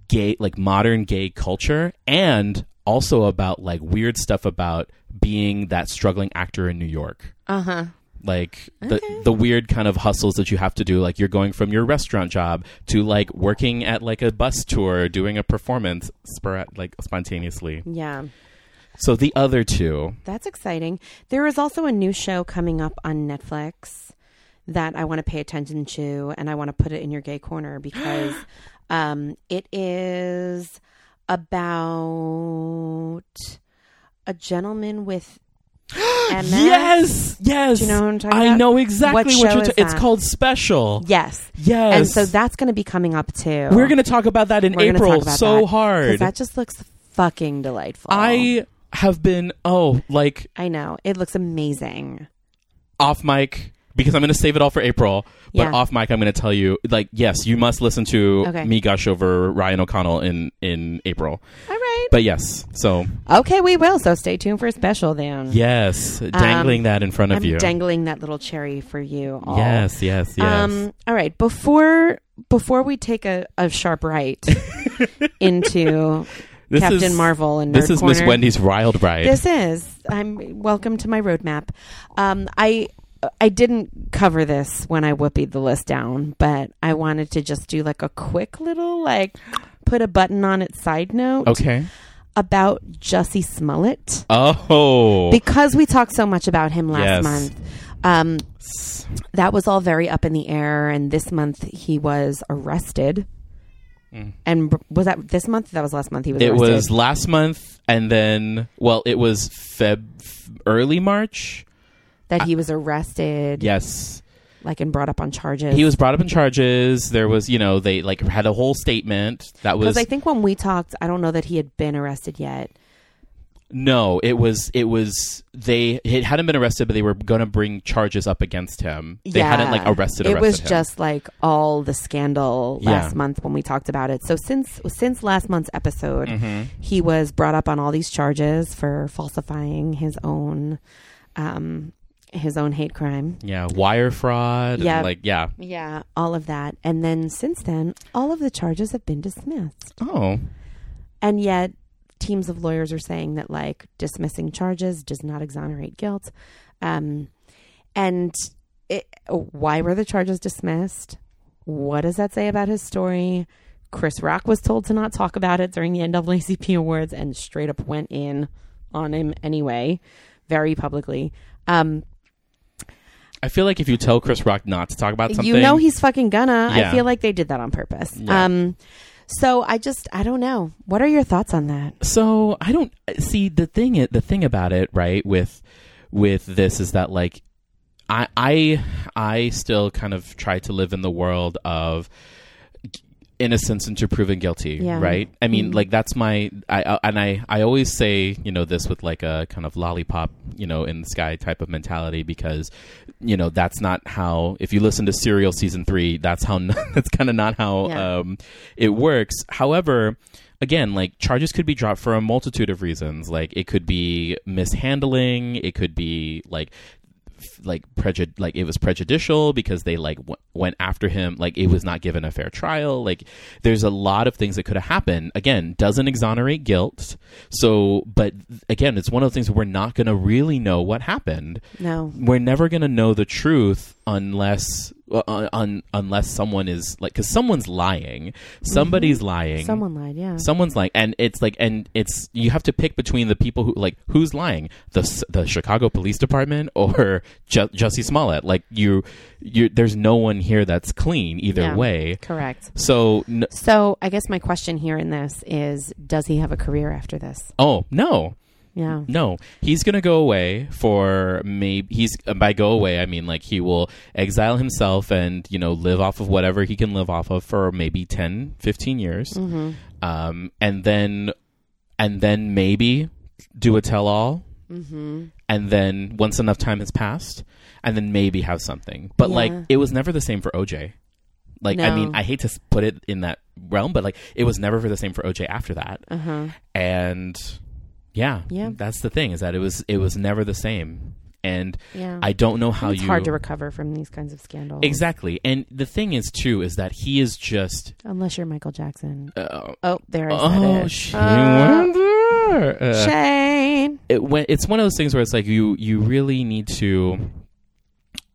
gay like modern gay culture. And also about like weird stuff about being that struggling actor in New York. Uh huh. Like the the weird kind of hustles that you have to do like you're going from your restaurant job to like working at like a bus tour doing a performance spor- like spontaneously. Yeah. So the other two That's exciting. There is also a new show coming up on Netflix that I want to pay attention to, and I want to put it in your gay corner because [gasps] um, it is about a gentleman with [gasps] MS. Yes, yes. Do you know what I'm talking I about? know exactly What what, show you're. ta- it's called Special. Yes. Yes, And so that's going to be coming up too. we're going to talk about that in We're April so that, hard. That just looks fucking delightful. I have been oh like I know it looks amazing. off mic because I'm going to save it all for April. But Yeah. off mic, I'm going to tell you like yes, you must listen to Okay. me gush over Ryan O'Connell in in April. All right. But yes, so Okay, we will. So stay tuned for a special then. yes, dangling that in front of I'm you. dangling that little cherry for you. All. yes, yes, yes. Um. All right. Before before we take a, a sharp right [laughs] into this Captain is, Marvel and This Nerd is Miss Corner. Wendy's Wild Ride. This is. I'm welcome to my roadmap. Um, I I didn't cover this when I whoopied the list down, but I wanted to just do like a quick little like put a button on it side note okay. about Jussie Smollett Oh. because we talked so much about him last Yes. month. Um, that was all very up in the air, and this month he was arrested. Mm. And was that this month? That was last month. He was. it arrested. was last month, and then well, it was Feb, early March. That he was arrested. Yes, like and brought up on charges. he was brought up in charges. There was, you know, they like had a whole statement that was because I think when we talked, I don't know that he had been arrested yet. no. It was it was they it hadn't been arrested, but they were going to bring charges up against him. They hadn't like arrested. It arrested was him. just like all the scandal Yeah. last month when we talked about it. So since since last month's episode, Mhm. he was brought up on all these charges for falsifying his own um his own hate crime. yeah wire fraud. Yeah. like yeah. Yeah, all of that. And then since then, all of the charges have been dismissed. Oh, And yet teams of lawyers are saying that like dismissing charges does not exonerate guilt. Um and it, why were the charges dismissed? What does that say about his story? Chris Rock was told to not talk about it during the NAACP awards and straight up went in on him anyway, very publicly. Um, I feel like if you tell Chris Rock not to talk about something, you know he's fucking gonna. Yeah. I feel like they did that on purpose. Yeah. Um, so I just I don't know. What are your thoughts on that? So I don't see the thing. The thing about it, right? With with this is that like I I I still kind of try to live in the world of innocence into proven guilty Yeah. right i mean Mhm. like that's my i I- and i i always say you know this with like a kind of lollipop you know in the sky type of mentality because you know that's not how if you listen to serial season three that's how [laughs] that's kind of not how Yeah. um it works however again like charges could be dropped for a multitude of reasons like it could be mishandling it could be like like prejud like it was prejudicial because they like w- went after him. Like it was not given a fair trial. Like there's a lot of things that could have happened. Again doesn't exonerate guilt. So but again it's one of the things we're not going to really know what happened. No. we're never going to know the truth unless uh, un, unless someone is like because someone's lying somebody's lying Someone lied. Yeah. someone's lying and it's like and it's you have to pick between the people who like who's lying the the Chicago Police Department [laughs] or Ju- Jussie Smollett like you you there's no one here that's clean either Yeah. way Correct. so n- So I guess my question here in this is: Does he have a career after this? oh no Yeah. No, he's gonna go away for maybe he's by go away. I mean like he will exile himself and you know live off of whatever he can live off of for maybe 10, 15 years, Mm-hmm. um, and then and then maybe do a tell all, Mm-hmm. and then once enough time has passed, and then maybe have something. But like it was never the same for OJ. Like I mean, I hate to put it in that realm, but like it was never for the same for OJ after that Uh huh. and yeah, Yeah. that's the thing is that it was it was never the same, and Yeah. I don't know how it's you hard to recover from these kinds of scandals. exactly. And the thing is too is that he is just Unless you're Michael Jackson. uh, Oh, there I oh said it. she Uh. Uh, Shane. it, when, it's one of those things where it's like you you really need to.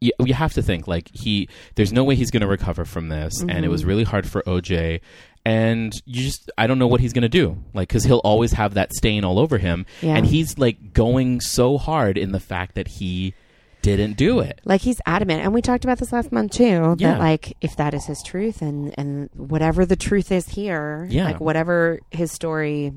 You, you have to think like he there's no way he's going to recover from this and it was Mhm. really hard for OJ and you just I don't know what he's going to do like cuz he'll always have that stain all over him Yeah. and he's like going so hard in the fact that he didn't do it. like he's adamant and we talked about this last month too Yeah. that like if that is his truth and and whatever the truth is here Yeah. like whatever his story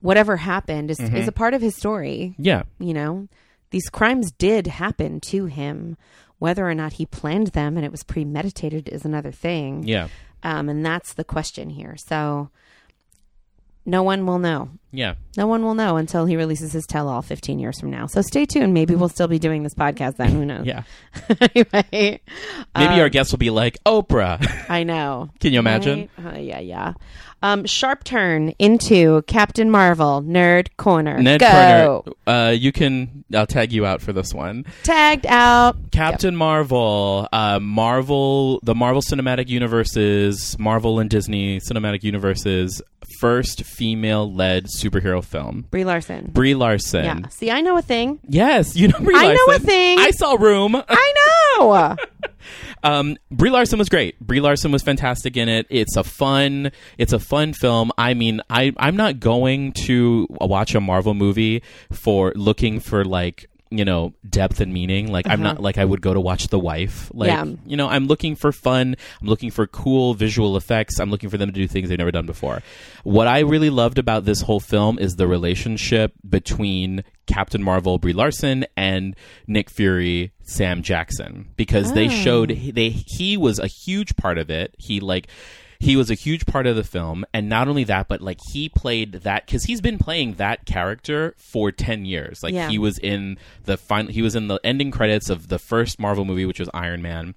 whatever happened is, Mhm. is a part of his story Yeah. you know these crimes did happen to him whether or not he planned them and it was premeditated is another thing Yeah. Um, and that's the question here. So no one will know Yeah. no one will know until he releases his tell-all 15 years from now so stay tuned maybe we'll still be doing this podcast then who knows Yeah. [laughs] anyway, Maybe um, our guests will be like Oprah. [laughs] I know. Can you imagine? Right? Uh, yeah, yeah. Um, sharp turn into Captain Marvel Nerd Corner. Nerd Go. Corner. Uh, you can. I'll tag you out for this one. Tagged out. Captain Marvel, uh, Marvel, the Marvel Cinematic Universes, Marvel and Disney Cinematic Universes first female-led superhero film. Brie Larson. Brie Larson. Yeah. See, I know a thing. Yes, you know Brie I Larson. know a thing. I saw Room. I [laughs] know. Um, Brie Larson was great. Brie Larson was fantastic in it. It's a fun, it's a fun film. I mean, I I'm not going to watch a Marvel movie for looking for like you know depth and meaning. Like I'm Uh-huh. not like I would go to watch The Wife. Like Yeah. you know, I'm looking for fun. I'm looking for cool visual effects. I'm looking for them to do things they've never done before. What I really loved about this whole film is the relationship between Captain Marvel, Brie Larson, and Nick Fury, Sam Jackson, because they Oh. showed they he was a huge part of it. He like he was a huge part of the film, and not only that, but like he played that because he's been playing that character for ten years. Like Yeah. he was in the final, he was in the ending credits of the first Marvel movie, which was Iron Man,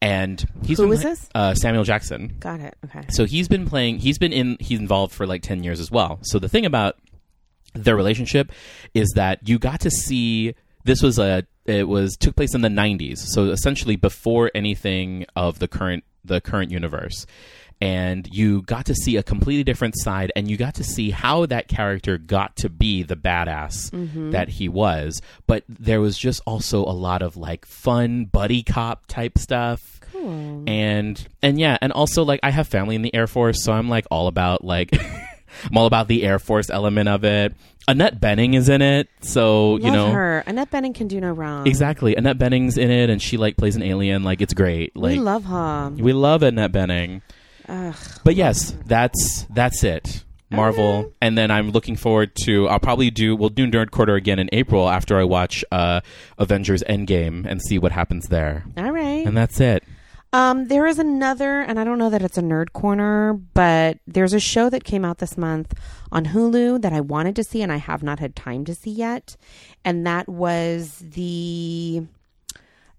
and he's Who been is this? Uh, Samuel Jackson. Got it. Okay. So he's been playing. He's been in. He's involved for like ten years as well. So the thing about their relationship is that you got to see. This was a. It was took place in the '90s. So essentially before anything of the current the current universe. And you got to see a completely different side, and you got to see how that character got to be the badass mm-hmm. that he was. But there was just also a lot of like fun buddy cop type stuff Cool. and and yeah and also like i have family in the air force so i'm like all about like [laughs] i'm all about the air force element of it annette bening is in it so you know her. Annette Bening can do no wrong. exactly annette bening's in it and she like plays an alien like it's great like we love her. we love annette bening Ugh. but yes that's that's it Marvel, and then I'm looking forward to. I'll probably do. We'll do Nerd Quarter again in April after I watch uh, Avengers Endgame and see what happens there. All right. And that's it. Um, there is another, and I don't know that it's a nerd corner, but there's a show that came out this month on Hulu that I wanted to see and I have not had time to see yet, and that was the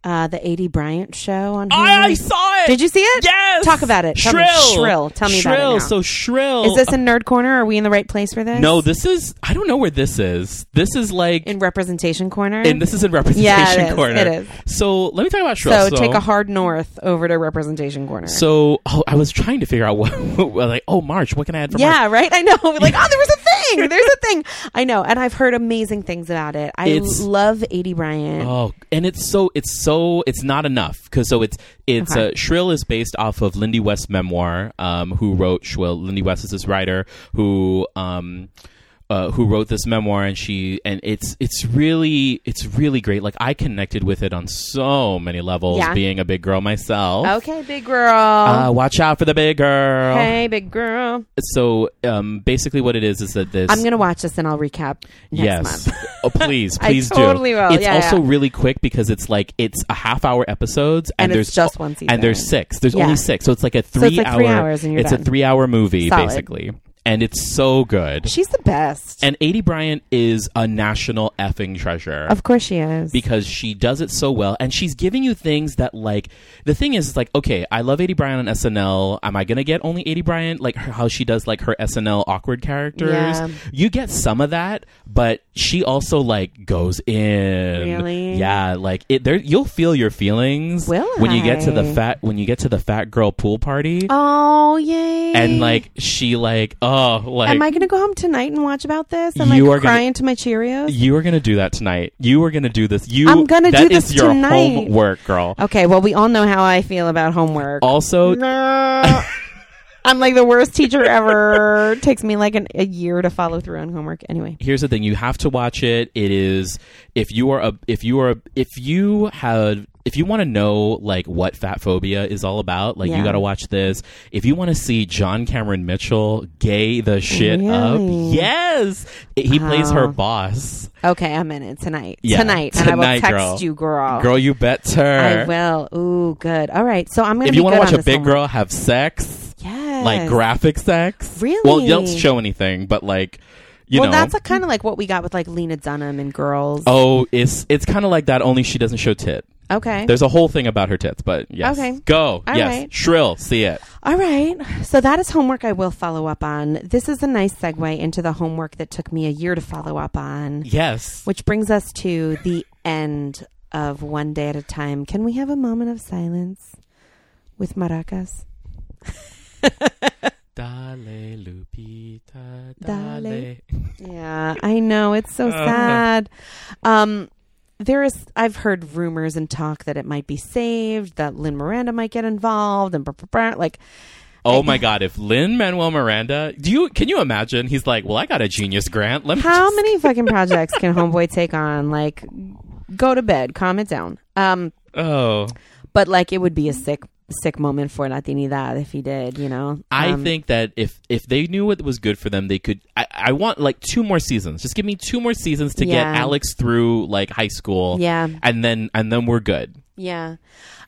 uh, the Aidy Bryant show on Hulu. I, I saw it. Did you see it? Yes. Talk about it. Tell me- Shrill. Shrill. Tell me about it Shrill. now. So shrill. Is this a nerd corner? Are we in the right place for this? no? This is. I don't know where this is. This is like. in representation corner. and this is in representation Yeah, it is. corner. It is. So let me talk about Shrill. so, take a hard north over to representation corner. So oh, I was trying to figure out what, [laughs] like, oh March, what can I add for March? yeah, right. I know. [laughs] Like, oh, there was a thing. There's a thing. I know, and I've heard amazing things about it. I It's- love Aidy Bryant. Oh, and it's so it's so it's not enough because so it's it's Okay. uh, Shrill is based off of Lindy West's memoir. Um, who wrote Shrill? Lindy West is this writer who um. Uh, who wrote this memoir and she and it's it's really it's really great like i connected with it on so many levels Yeah. being a big girl myself Okay, big girl. uh, watch out for the big girl hey, big girl. so um, basically what it is is that this I'm gonna watch this and I'll recap next yes. month. [laughs] oh, please, [laughs] I please totally do. will. It's Yeah, also yeah. really quick because it's like it's a half hour episodes and, And there's just one season. and there's six. There's only six, so it's like a So three it's like hour. three hours and you're it's done. a three hour movie Solid. basically, and it's so good. She's the best. and Aidy Bryant is a national effing treasure. of course she is. because she does it so well and she's giving you things that like the thing is it's like okay i love Aidy Bryant on snl am i gonna get only Aidy Bryant like her, how she does like her snl awkward characters Yeah. you get some of that but she also like goes in Really? yeah like it there you'll feel your feelings Will when you get to the I? fat when you get to the fat girl pool party oh yay! and like she like oh like am I gonna go home tonight and watch about this? I'm You I are gonna- crying to my Cheerios? you are gonna do that tonight. You are gonna do this. You. I'm gonna that do this is your tonight. homework, girl. okay, well we all know how I feel about homework. Also, no. [laughs] I'm like the worst teacher ever. [laughs] Takes me like an, a year to follow through on homework. Anyway, here's the thing you have to watch it it is if you are a if you are a, if you have if you want to know like what fat phobia is all about like Yeah. you got to watch this if you want to see john cameron mitchell gay the shit Really? up yes he plays her uh-huh. boss okay, I'm in it tonight. Yeah, tonight, and I will tonight, text girl. you, girl. girl you bet I will. Ooh, good. All right. So I'm gonna. if you want to watch a big homework. girl have sex like graphic sex Really? well you don't show anything but like you well, know that's kind of like what we got with like Lena Dunham and girls. oh it's it's kind of like that only she doesn't show tit okay. There's a whole thing about her tits, but yes. Okay. Go. All yes. right. Shrill. See it. All right. So that is homework I will follow up on. This is a nice segue into the homework that took me a year to follow up on, Yes. which brings us to the end of One Day at a Time. Can we have a moment of silence with maracas? [laughs] Dale, Lupita. Dale. Yeah, I know. It's so Uh-huh. sad. Um, there is, I've heard rumors and talk that it might be saved, that Lin Miranda might get involved, and blah, blah, blah. like, Oh my God! If Lin Manuel Miranda, do you can you imagine? He's like, well, I got a genius grant. Let me. How just- many fucking projects can Homeboy take on? Like, go to bed, calm it down. Um, Oh, but like, it would be a sick, sick moment for Latinidad if he did. You know, I Um, think that if if they knew what was good for them, they could. I, I want like two more seasons. Just give me two more seasons to Yeah. get Alex through like high school. Yeah, And then and then we're good. yeah.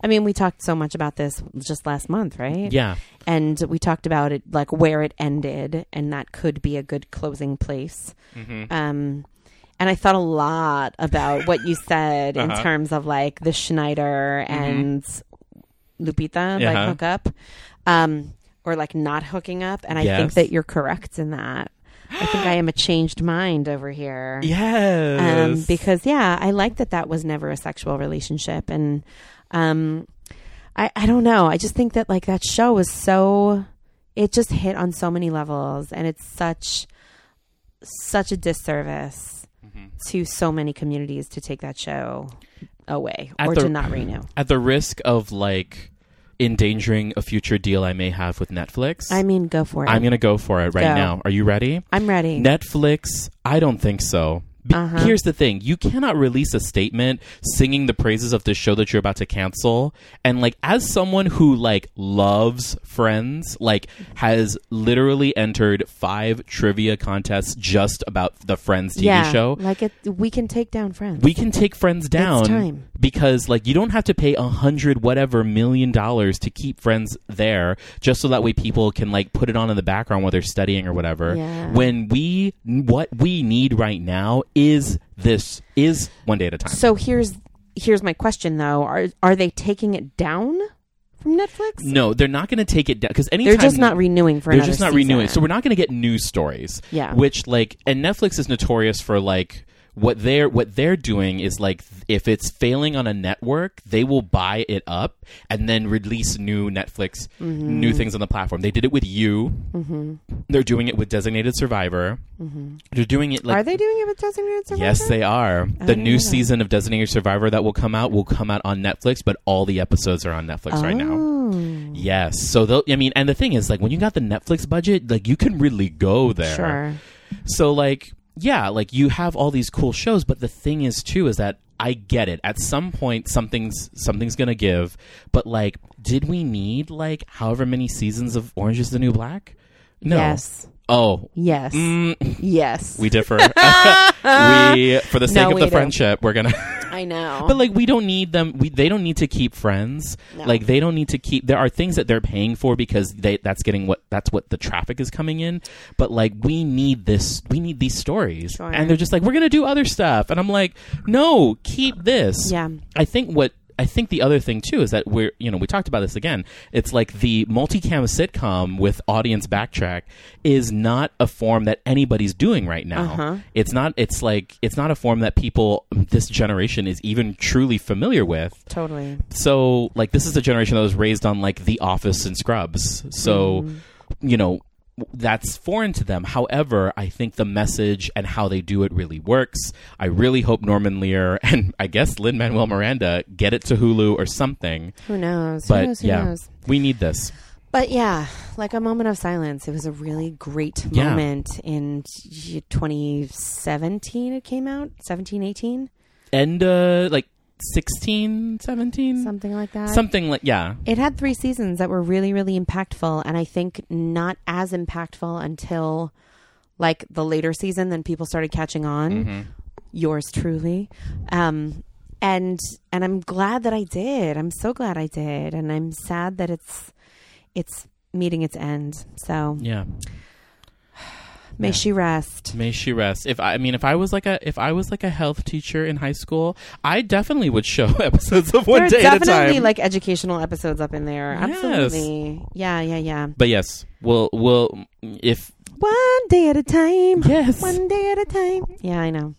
I mean, we talked so much about this just last month, right? Yeah. and we talked about it like where it ended, and that could be a good closing place. Mm-hmm. Um, and I thought a lot about what you said in Uh-huh. terms of like the Schneider and Lupita like Uh-huh. hook up, um, or like not hooking up. And I think that you're correct in that. I think I am a changed mind over here. [gasps] Yes. Um, because yeah, I like that that was never a sexual relationship, and um, I I don't know. I just think that like that show was so it just hit on so many levels, and it's such such a disservice Mm-hmm. to so many communities to take that show away At or the- to not renew. at the risk of like endangering a future deal I may have with Netflix. I mean, go for it. I'm gonna go for it right Go. now. Are you ready? I'm ready. Netflix? I don't think so. Be- Uh-huh. Here's the thing: you cannot release a statement singing the praises of the show that you're about to cancel, and like as someone who like loves Friends, like has literally entered five trivia contests just about the Friends TV yeah, show. like it, we can take down friends. We can take Friends down time. because like you don't have to pay a hundred whatever million dollars to keep Friends there just so that way people can like put it on in the background while they're studying or whatever. Yeah. When we what we need right now is this is one day at a time. so here's here's my question though: Are are they taking it down from Netflix? no, they're not going to take it down because anytime They're just not renewing for they're just not season. renewing. So we're not going to get news stories. Yeah. Which like and Netflix is notorious for like what they're what they're doing is like if it's failing on a network, they will buy it up and then release new Netflix Mm-hmm. new things on the platform. They did it with you. They're doing it with Designated Survivor. They're doing it like Are they doing it with Designated Survivor? Yes, they are. The new season of Designated Survivor that will come out will come out on Netflix, but all the episodes are on Netflix right now. Oh, Yes. So they'll I mean, and the thing is like when you got the Netflix budget, like you can really go there. Sure. So like yeah, like you have all these cool shows, but the thing is too is that I get it. At some point something's something's going to give, but like did we need like however many seasons of Orange is the New Black? No. Yes. Oh. Yes. Mm, Yes. we differ. [laughs] we for the sake No, of we the don't. friendship, we're going to I know. [laughs] But like we don't need them. We they don't need to keep friends. No. Like they don't need to keep. There are things that they're paying for because they that's getting what that's what the traffic is coming in. But like we need this. We need these stories. Sure. And they're just like we're gonna do other stuff. And I'm like, no, keep this. Yeah. I think what. I think the other thing too is that we're, you know, we talked about this again. It's like the multicam sitcom with audience backtrack is not a form that anybody's doing right now. Uh-huh. It's not. It's like it's not a form that people this generation is even truly familiar with. totally. So, like, this is a generation that was raised on like The Office and Scrubs. So, Mm-hmm. you know, that's foreign to them. However, I think the message and how they do it really works. I really hope Norman Lear [laughs] and I guess Lin Manuel Miranda get it to Hulu or something. Who knows? But who knows? Who yeah, knows? we need this. But yeah, like a moment of silence. It was a really great Yeah. moment in 2017 it came out, 17 18, And uh like 16, 17? something like that. Something like yeah. It had three seasons that were really, really impactful, and I think not as impactful until like the later season. Then people started catching on. Mhm. Yours truly, um, and and I'm glad that I did. I'm so glad I did, and I'm sad that it's it's meeting its end. So Yeah. May Yeah. she rest. May she rest. If I, I mean, if I was like a, if I was like a health teacher in high school, I definitely would show [laughs] episodes of one there day at a time. definitely like educational episodes up in there. Yes. Absolutely, yeah, yeah, yeah. but yes, we'll, we'll, if One day at a time. yes, One day at a time. Yeah, I know.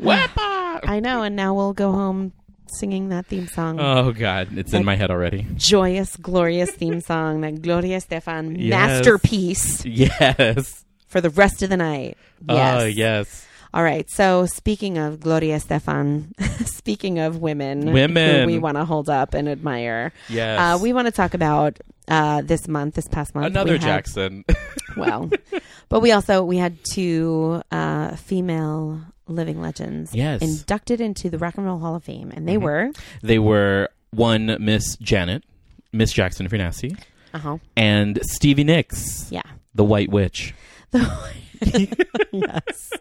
Wepa! [sighs] I know, and now we'll go home singing that theme song. Oh God, it's in my head already. Joyous, glorious theme song, that Gloria Estefan Yes. masterpiece Yes. For the rest of the night. Yes. Oh yes. All right. So, speaking of Gloria Estefan, [laughs] speaking of women, Women. who we want to hold up and admire, Yes. uh, we want to talk about uh, this month, this past month. another we had- Jackson. [laughs] Well, but we also we had two uh, female living legends Yes. inducted into the Rock and Roll Hall of Fame, and they Mhm. were they were one Miss Janet, Miss Jackson Fernassi, uh huh and Stevie Nicks, yeah the White Witch. [laughs] yes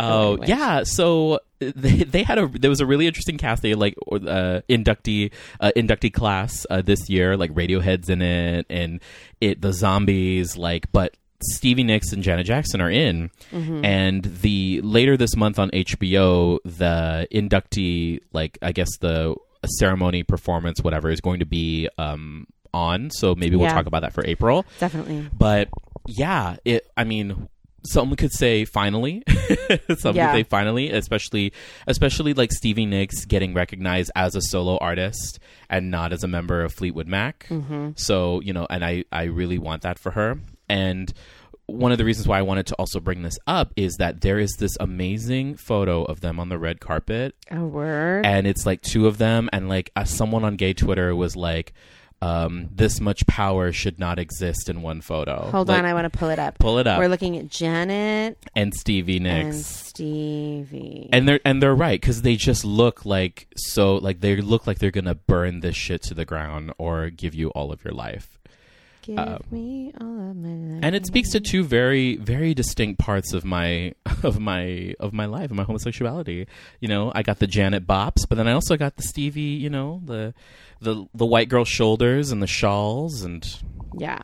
Oh White yeah, so they they had a there was a really interesting cast. They like uh, inductee uh, inductee class uh, this year, like Radiohead's in it, and it the zombies like, but Stevie Nicks and Janet Jackson are in, Mm-hmm. and the later this month on HBO, the inductee like I guess the ceremony performance whatever is going to be um on. So maybe we'll Yeah. talk about that for April. definitely But yeah, it. I mean, some could say finally. [laughs] some Yeah. could say finally, especially especially like Stevie Nicks getting recognized as a solo artist and not as a member of Fleetwood Mac. Mm-hmm. So you know, and I I really want that for her. And one of the reasons why I wanted to also bring this up is that there is this amazing photo of them on the red carpet a word and it's like two of them and like uh, someone on gay twitter was like um, this much power should not exist in one photo. Hold Like, on i want to pull it up. pull it up. We're looking at janet and stevie and stevie. And they're and they're right because they just look like so like they look like they're gonna burn this shit to the ground or give you all of your life uh, me all of my life. and it speaks to two very very distinct parts of my [laughs] of my of my life of my homosexuality. You know i got the janet bops but then i also got the stevie you know the the the white girl shoulders and the shawls and yeah.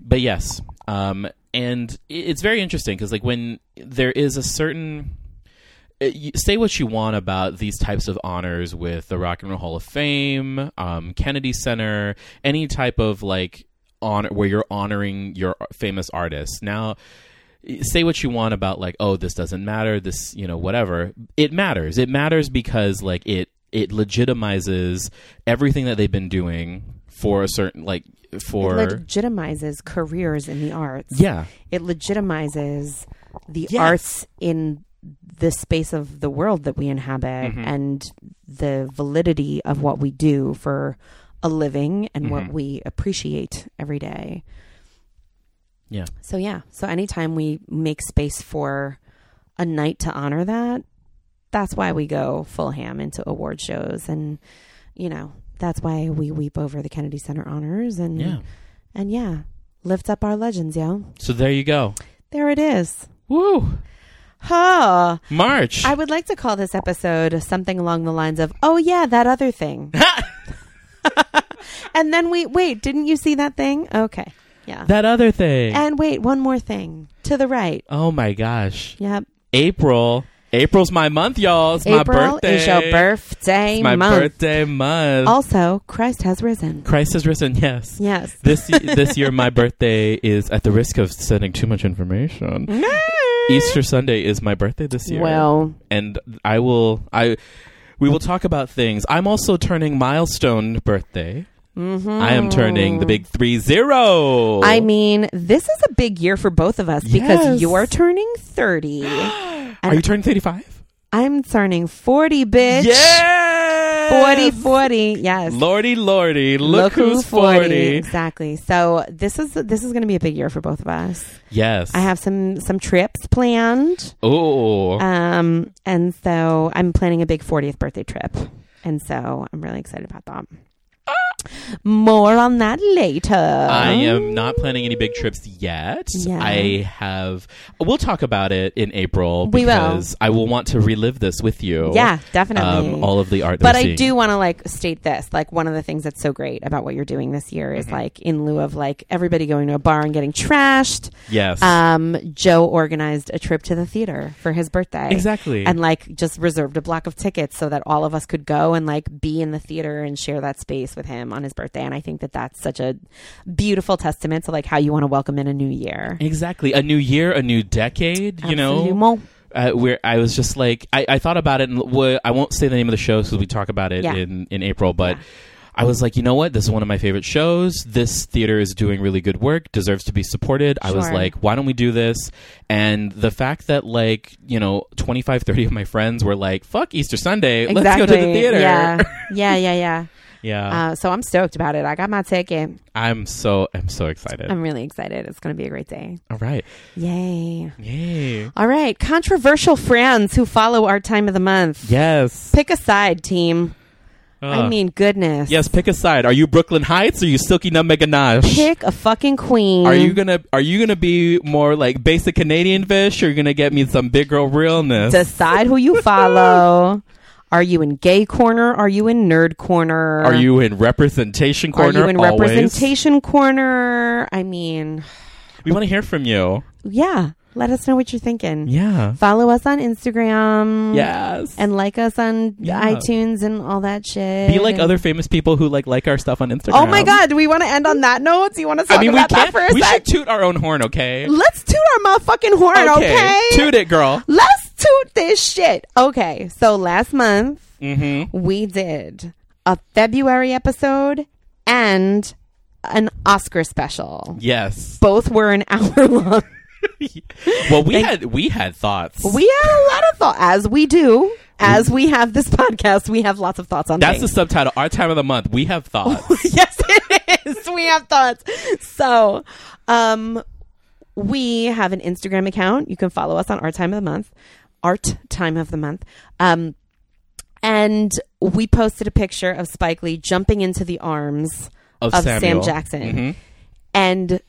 But yes um and it's very interesting because like when there is a certain uh, say what you want about these types of honors with the rock and roll hall of fame um kennedy center any type of like honor where you're honoring your famous artists now say what you want about like oh this doesn't matter this you know whatever. It matters. It matters because like it it legitimizes everything that they've been doing for a certain like for it legitimizes careers in the arts. Yeah. It legitimizes the Yes. arts in the space of the world that we inhabit Mhm. and the validity of what we do for a living and what Mhm. we appreciate every day. Yeah. So yeah, so anytime we make space for a night to honor that, that's why we go full ham into award shows and you know, that's why we weep over the Kennedy Center honors and yeah and yeah, lift up our legends, yo. so there you go There it is. woo Huh. march I would like to call this episode something along the lines of, "Oh yeah, that other thing." [laughs] [laughs] and then we wait. Didn't you see that thing? Okay, yeah. that other thing and wait, one more thing to the right. oh my gosh Yep. april april's my month y'all it's my birthday is your birthday It's my month. birthday month Also, Christ has risen. christ has risen yes Yes. this this year my birthday is at the risk of sending too much information easter sunday is my birthday this year Well, and i will i we will talk about things i'm also turning milestone birthday mhm. i am turning the big three zero I mean, this is a big year for both of us Yes. because you're turning 30. [gasps] are you turning 35 I'm turning 40, bitch. yeah Yes. 40 40. Yes. Lordy, lordy, look, who's 40. Exactly. So this is this is going to be a big year for both of us. Yes. I have some some trips planned. Oh. Um and so I'm planning a big 40th birthday trip. And so I'm really excited about that. More on that later. I am not planning any big trips yet. Yeah. I have. We'll talk about it in April We will. because I will want to relive this with you. Yeah, definitely. Um, all of the art. but I seeing. do want to like state this. Like one of the things that's so great about what you're doing this year is Mm-hmm. like in lieu of like everybody going to a bar and getting trashed. Yes. Um, Joe organized a trip to the theater for his birthday. exactly. And like just reserved a block of tickets so that all of us could go and like be in the theater and share that space with him on his birthday. And I think that that's such a beautiful testament to like how you want to welcome in a new year. exactly. A new year, a new decade. You know. Uh, where I was just like, I, I thought about it, and w- I won't say the name of the show because we talk about it Yeah. in, in April, but Yeah. I was like, you know what? This is one of my favorite shows. This theater is doing really good work, deserves to be supported. I was like, why don't we do this? And the fact that, like, you know, 25, 30 of my friends were like, fuck Easter Sunday, Exactly. let's go to the theater. [laughs] Yeah. Yeah. Yeah. Yeah. Yeah. Uh, so I'm stoked about it. I got my ticket. I'm so, I'm so excited. I'm really excited. It's going to be a great day. All right. Yay. Yay. All right. Controversial friends who follow our time of the month. Yes. Pick a side, team. I Uh, mean, goodness. yes, pick a side. Are you Brooke Lynn Hytes or are you Silky Nutmeg Ganache? Pick a fucking queen. Are you gonna Are you gonna be more like basic Canadian fish, or are you gonna get me some big girl realness? decide who you follow? [laughs] Are you in gay corner? Are you in nerd corner? are you in representation corner? Are you in Always. representation corner? I mean, We want to hear from you. yeah. Let us know what you're thinking. Yeah. Follow us on Instagram. Yes. And like us on Yeah. iTunes and all that shit. be like And- other famous people who like like our stuff on Instagram. Oh my god, do we want to end on that note? Do you want to talk I mean, we about that can't. for a We sec? should toot our own horn, okay? Let's toot our motherfucking horn, okay? Toot it, girl. Let's toot this shit. Okay, so last month Mm-hmm. we did a February episode and an Oscar special. Yes. Both were an [laughs] hour long. Well, we had we had thoughts. We had a lot of thought, as we do, as we have this podcast. We have lots of thoughts on That's the subtitle. Our time of the month. We have [laughs] thoughts. yes, it is. We have thoughts. So, um, we have an Instagram account. You can follow us on Art Time of the Month. Art Time of the Month. Um, and we posted a picture of Spike Lee jumping into the arms of, of Sam. Jackson. Mhm. and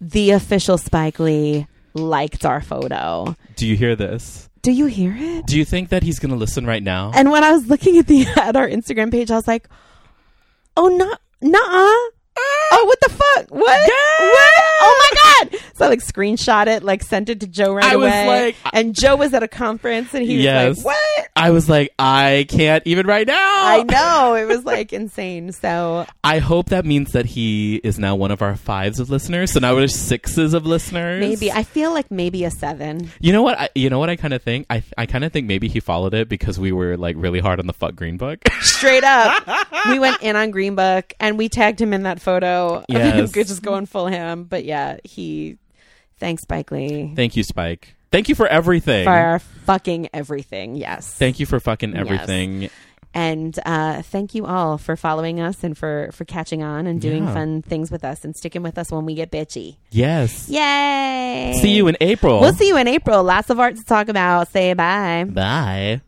the official Spike Lee liked our photo. Do you hear this? Do you hear it? Do you think that he's going to listen right now? And when I was looking at the [laughs] at our Instagram page, I was like, "Oh, not, nah." uh. Oh, what the fuck? What? What? Oh my god! So I like screenshot it, like sent it to Joe right I was away. like- and Joe was at a conference, and he was like, "What?" I was like, I can't even right now. I know it was like insane. So I hope that means that he is now one of our fives of listeners. So now we're sixes of listeners. maybe I feel like maybe a seven. You know what? I, you know what I kind of think. I I kind of think maybe he followed it because we were like really hard on the fuck Green Book. Straight up, [laughs] we went in on Green Book, and we tagged him in that photo. of him Yes. [laughs] just going full ham. But yeah, he. Thanks, Spike Lee, Thank you, Spike. Thank you for everything. for fucking everything. Yes. Thank you for fucking Yes. everything. and uh, thank you all for following us and for for catching on and doing Yeah. fun things with us and sticking with us when we get bitchy. Yes. Yay! See you in April. We'll see you in April. Lots of art to talk about. Say bye. Bye.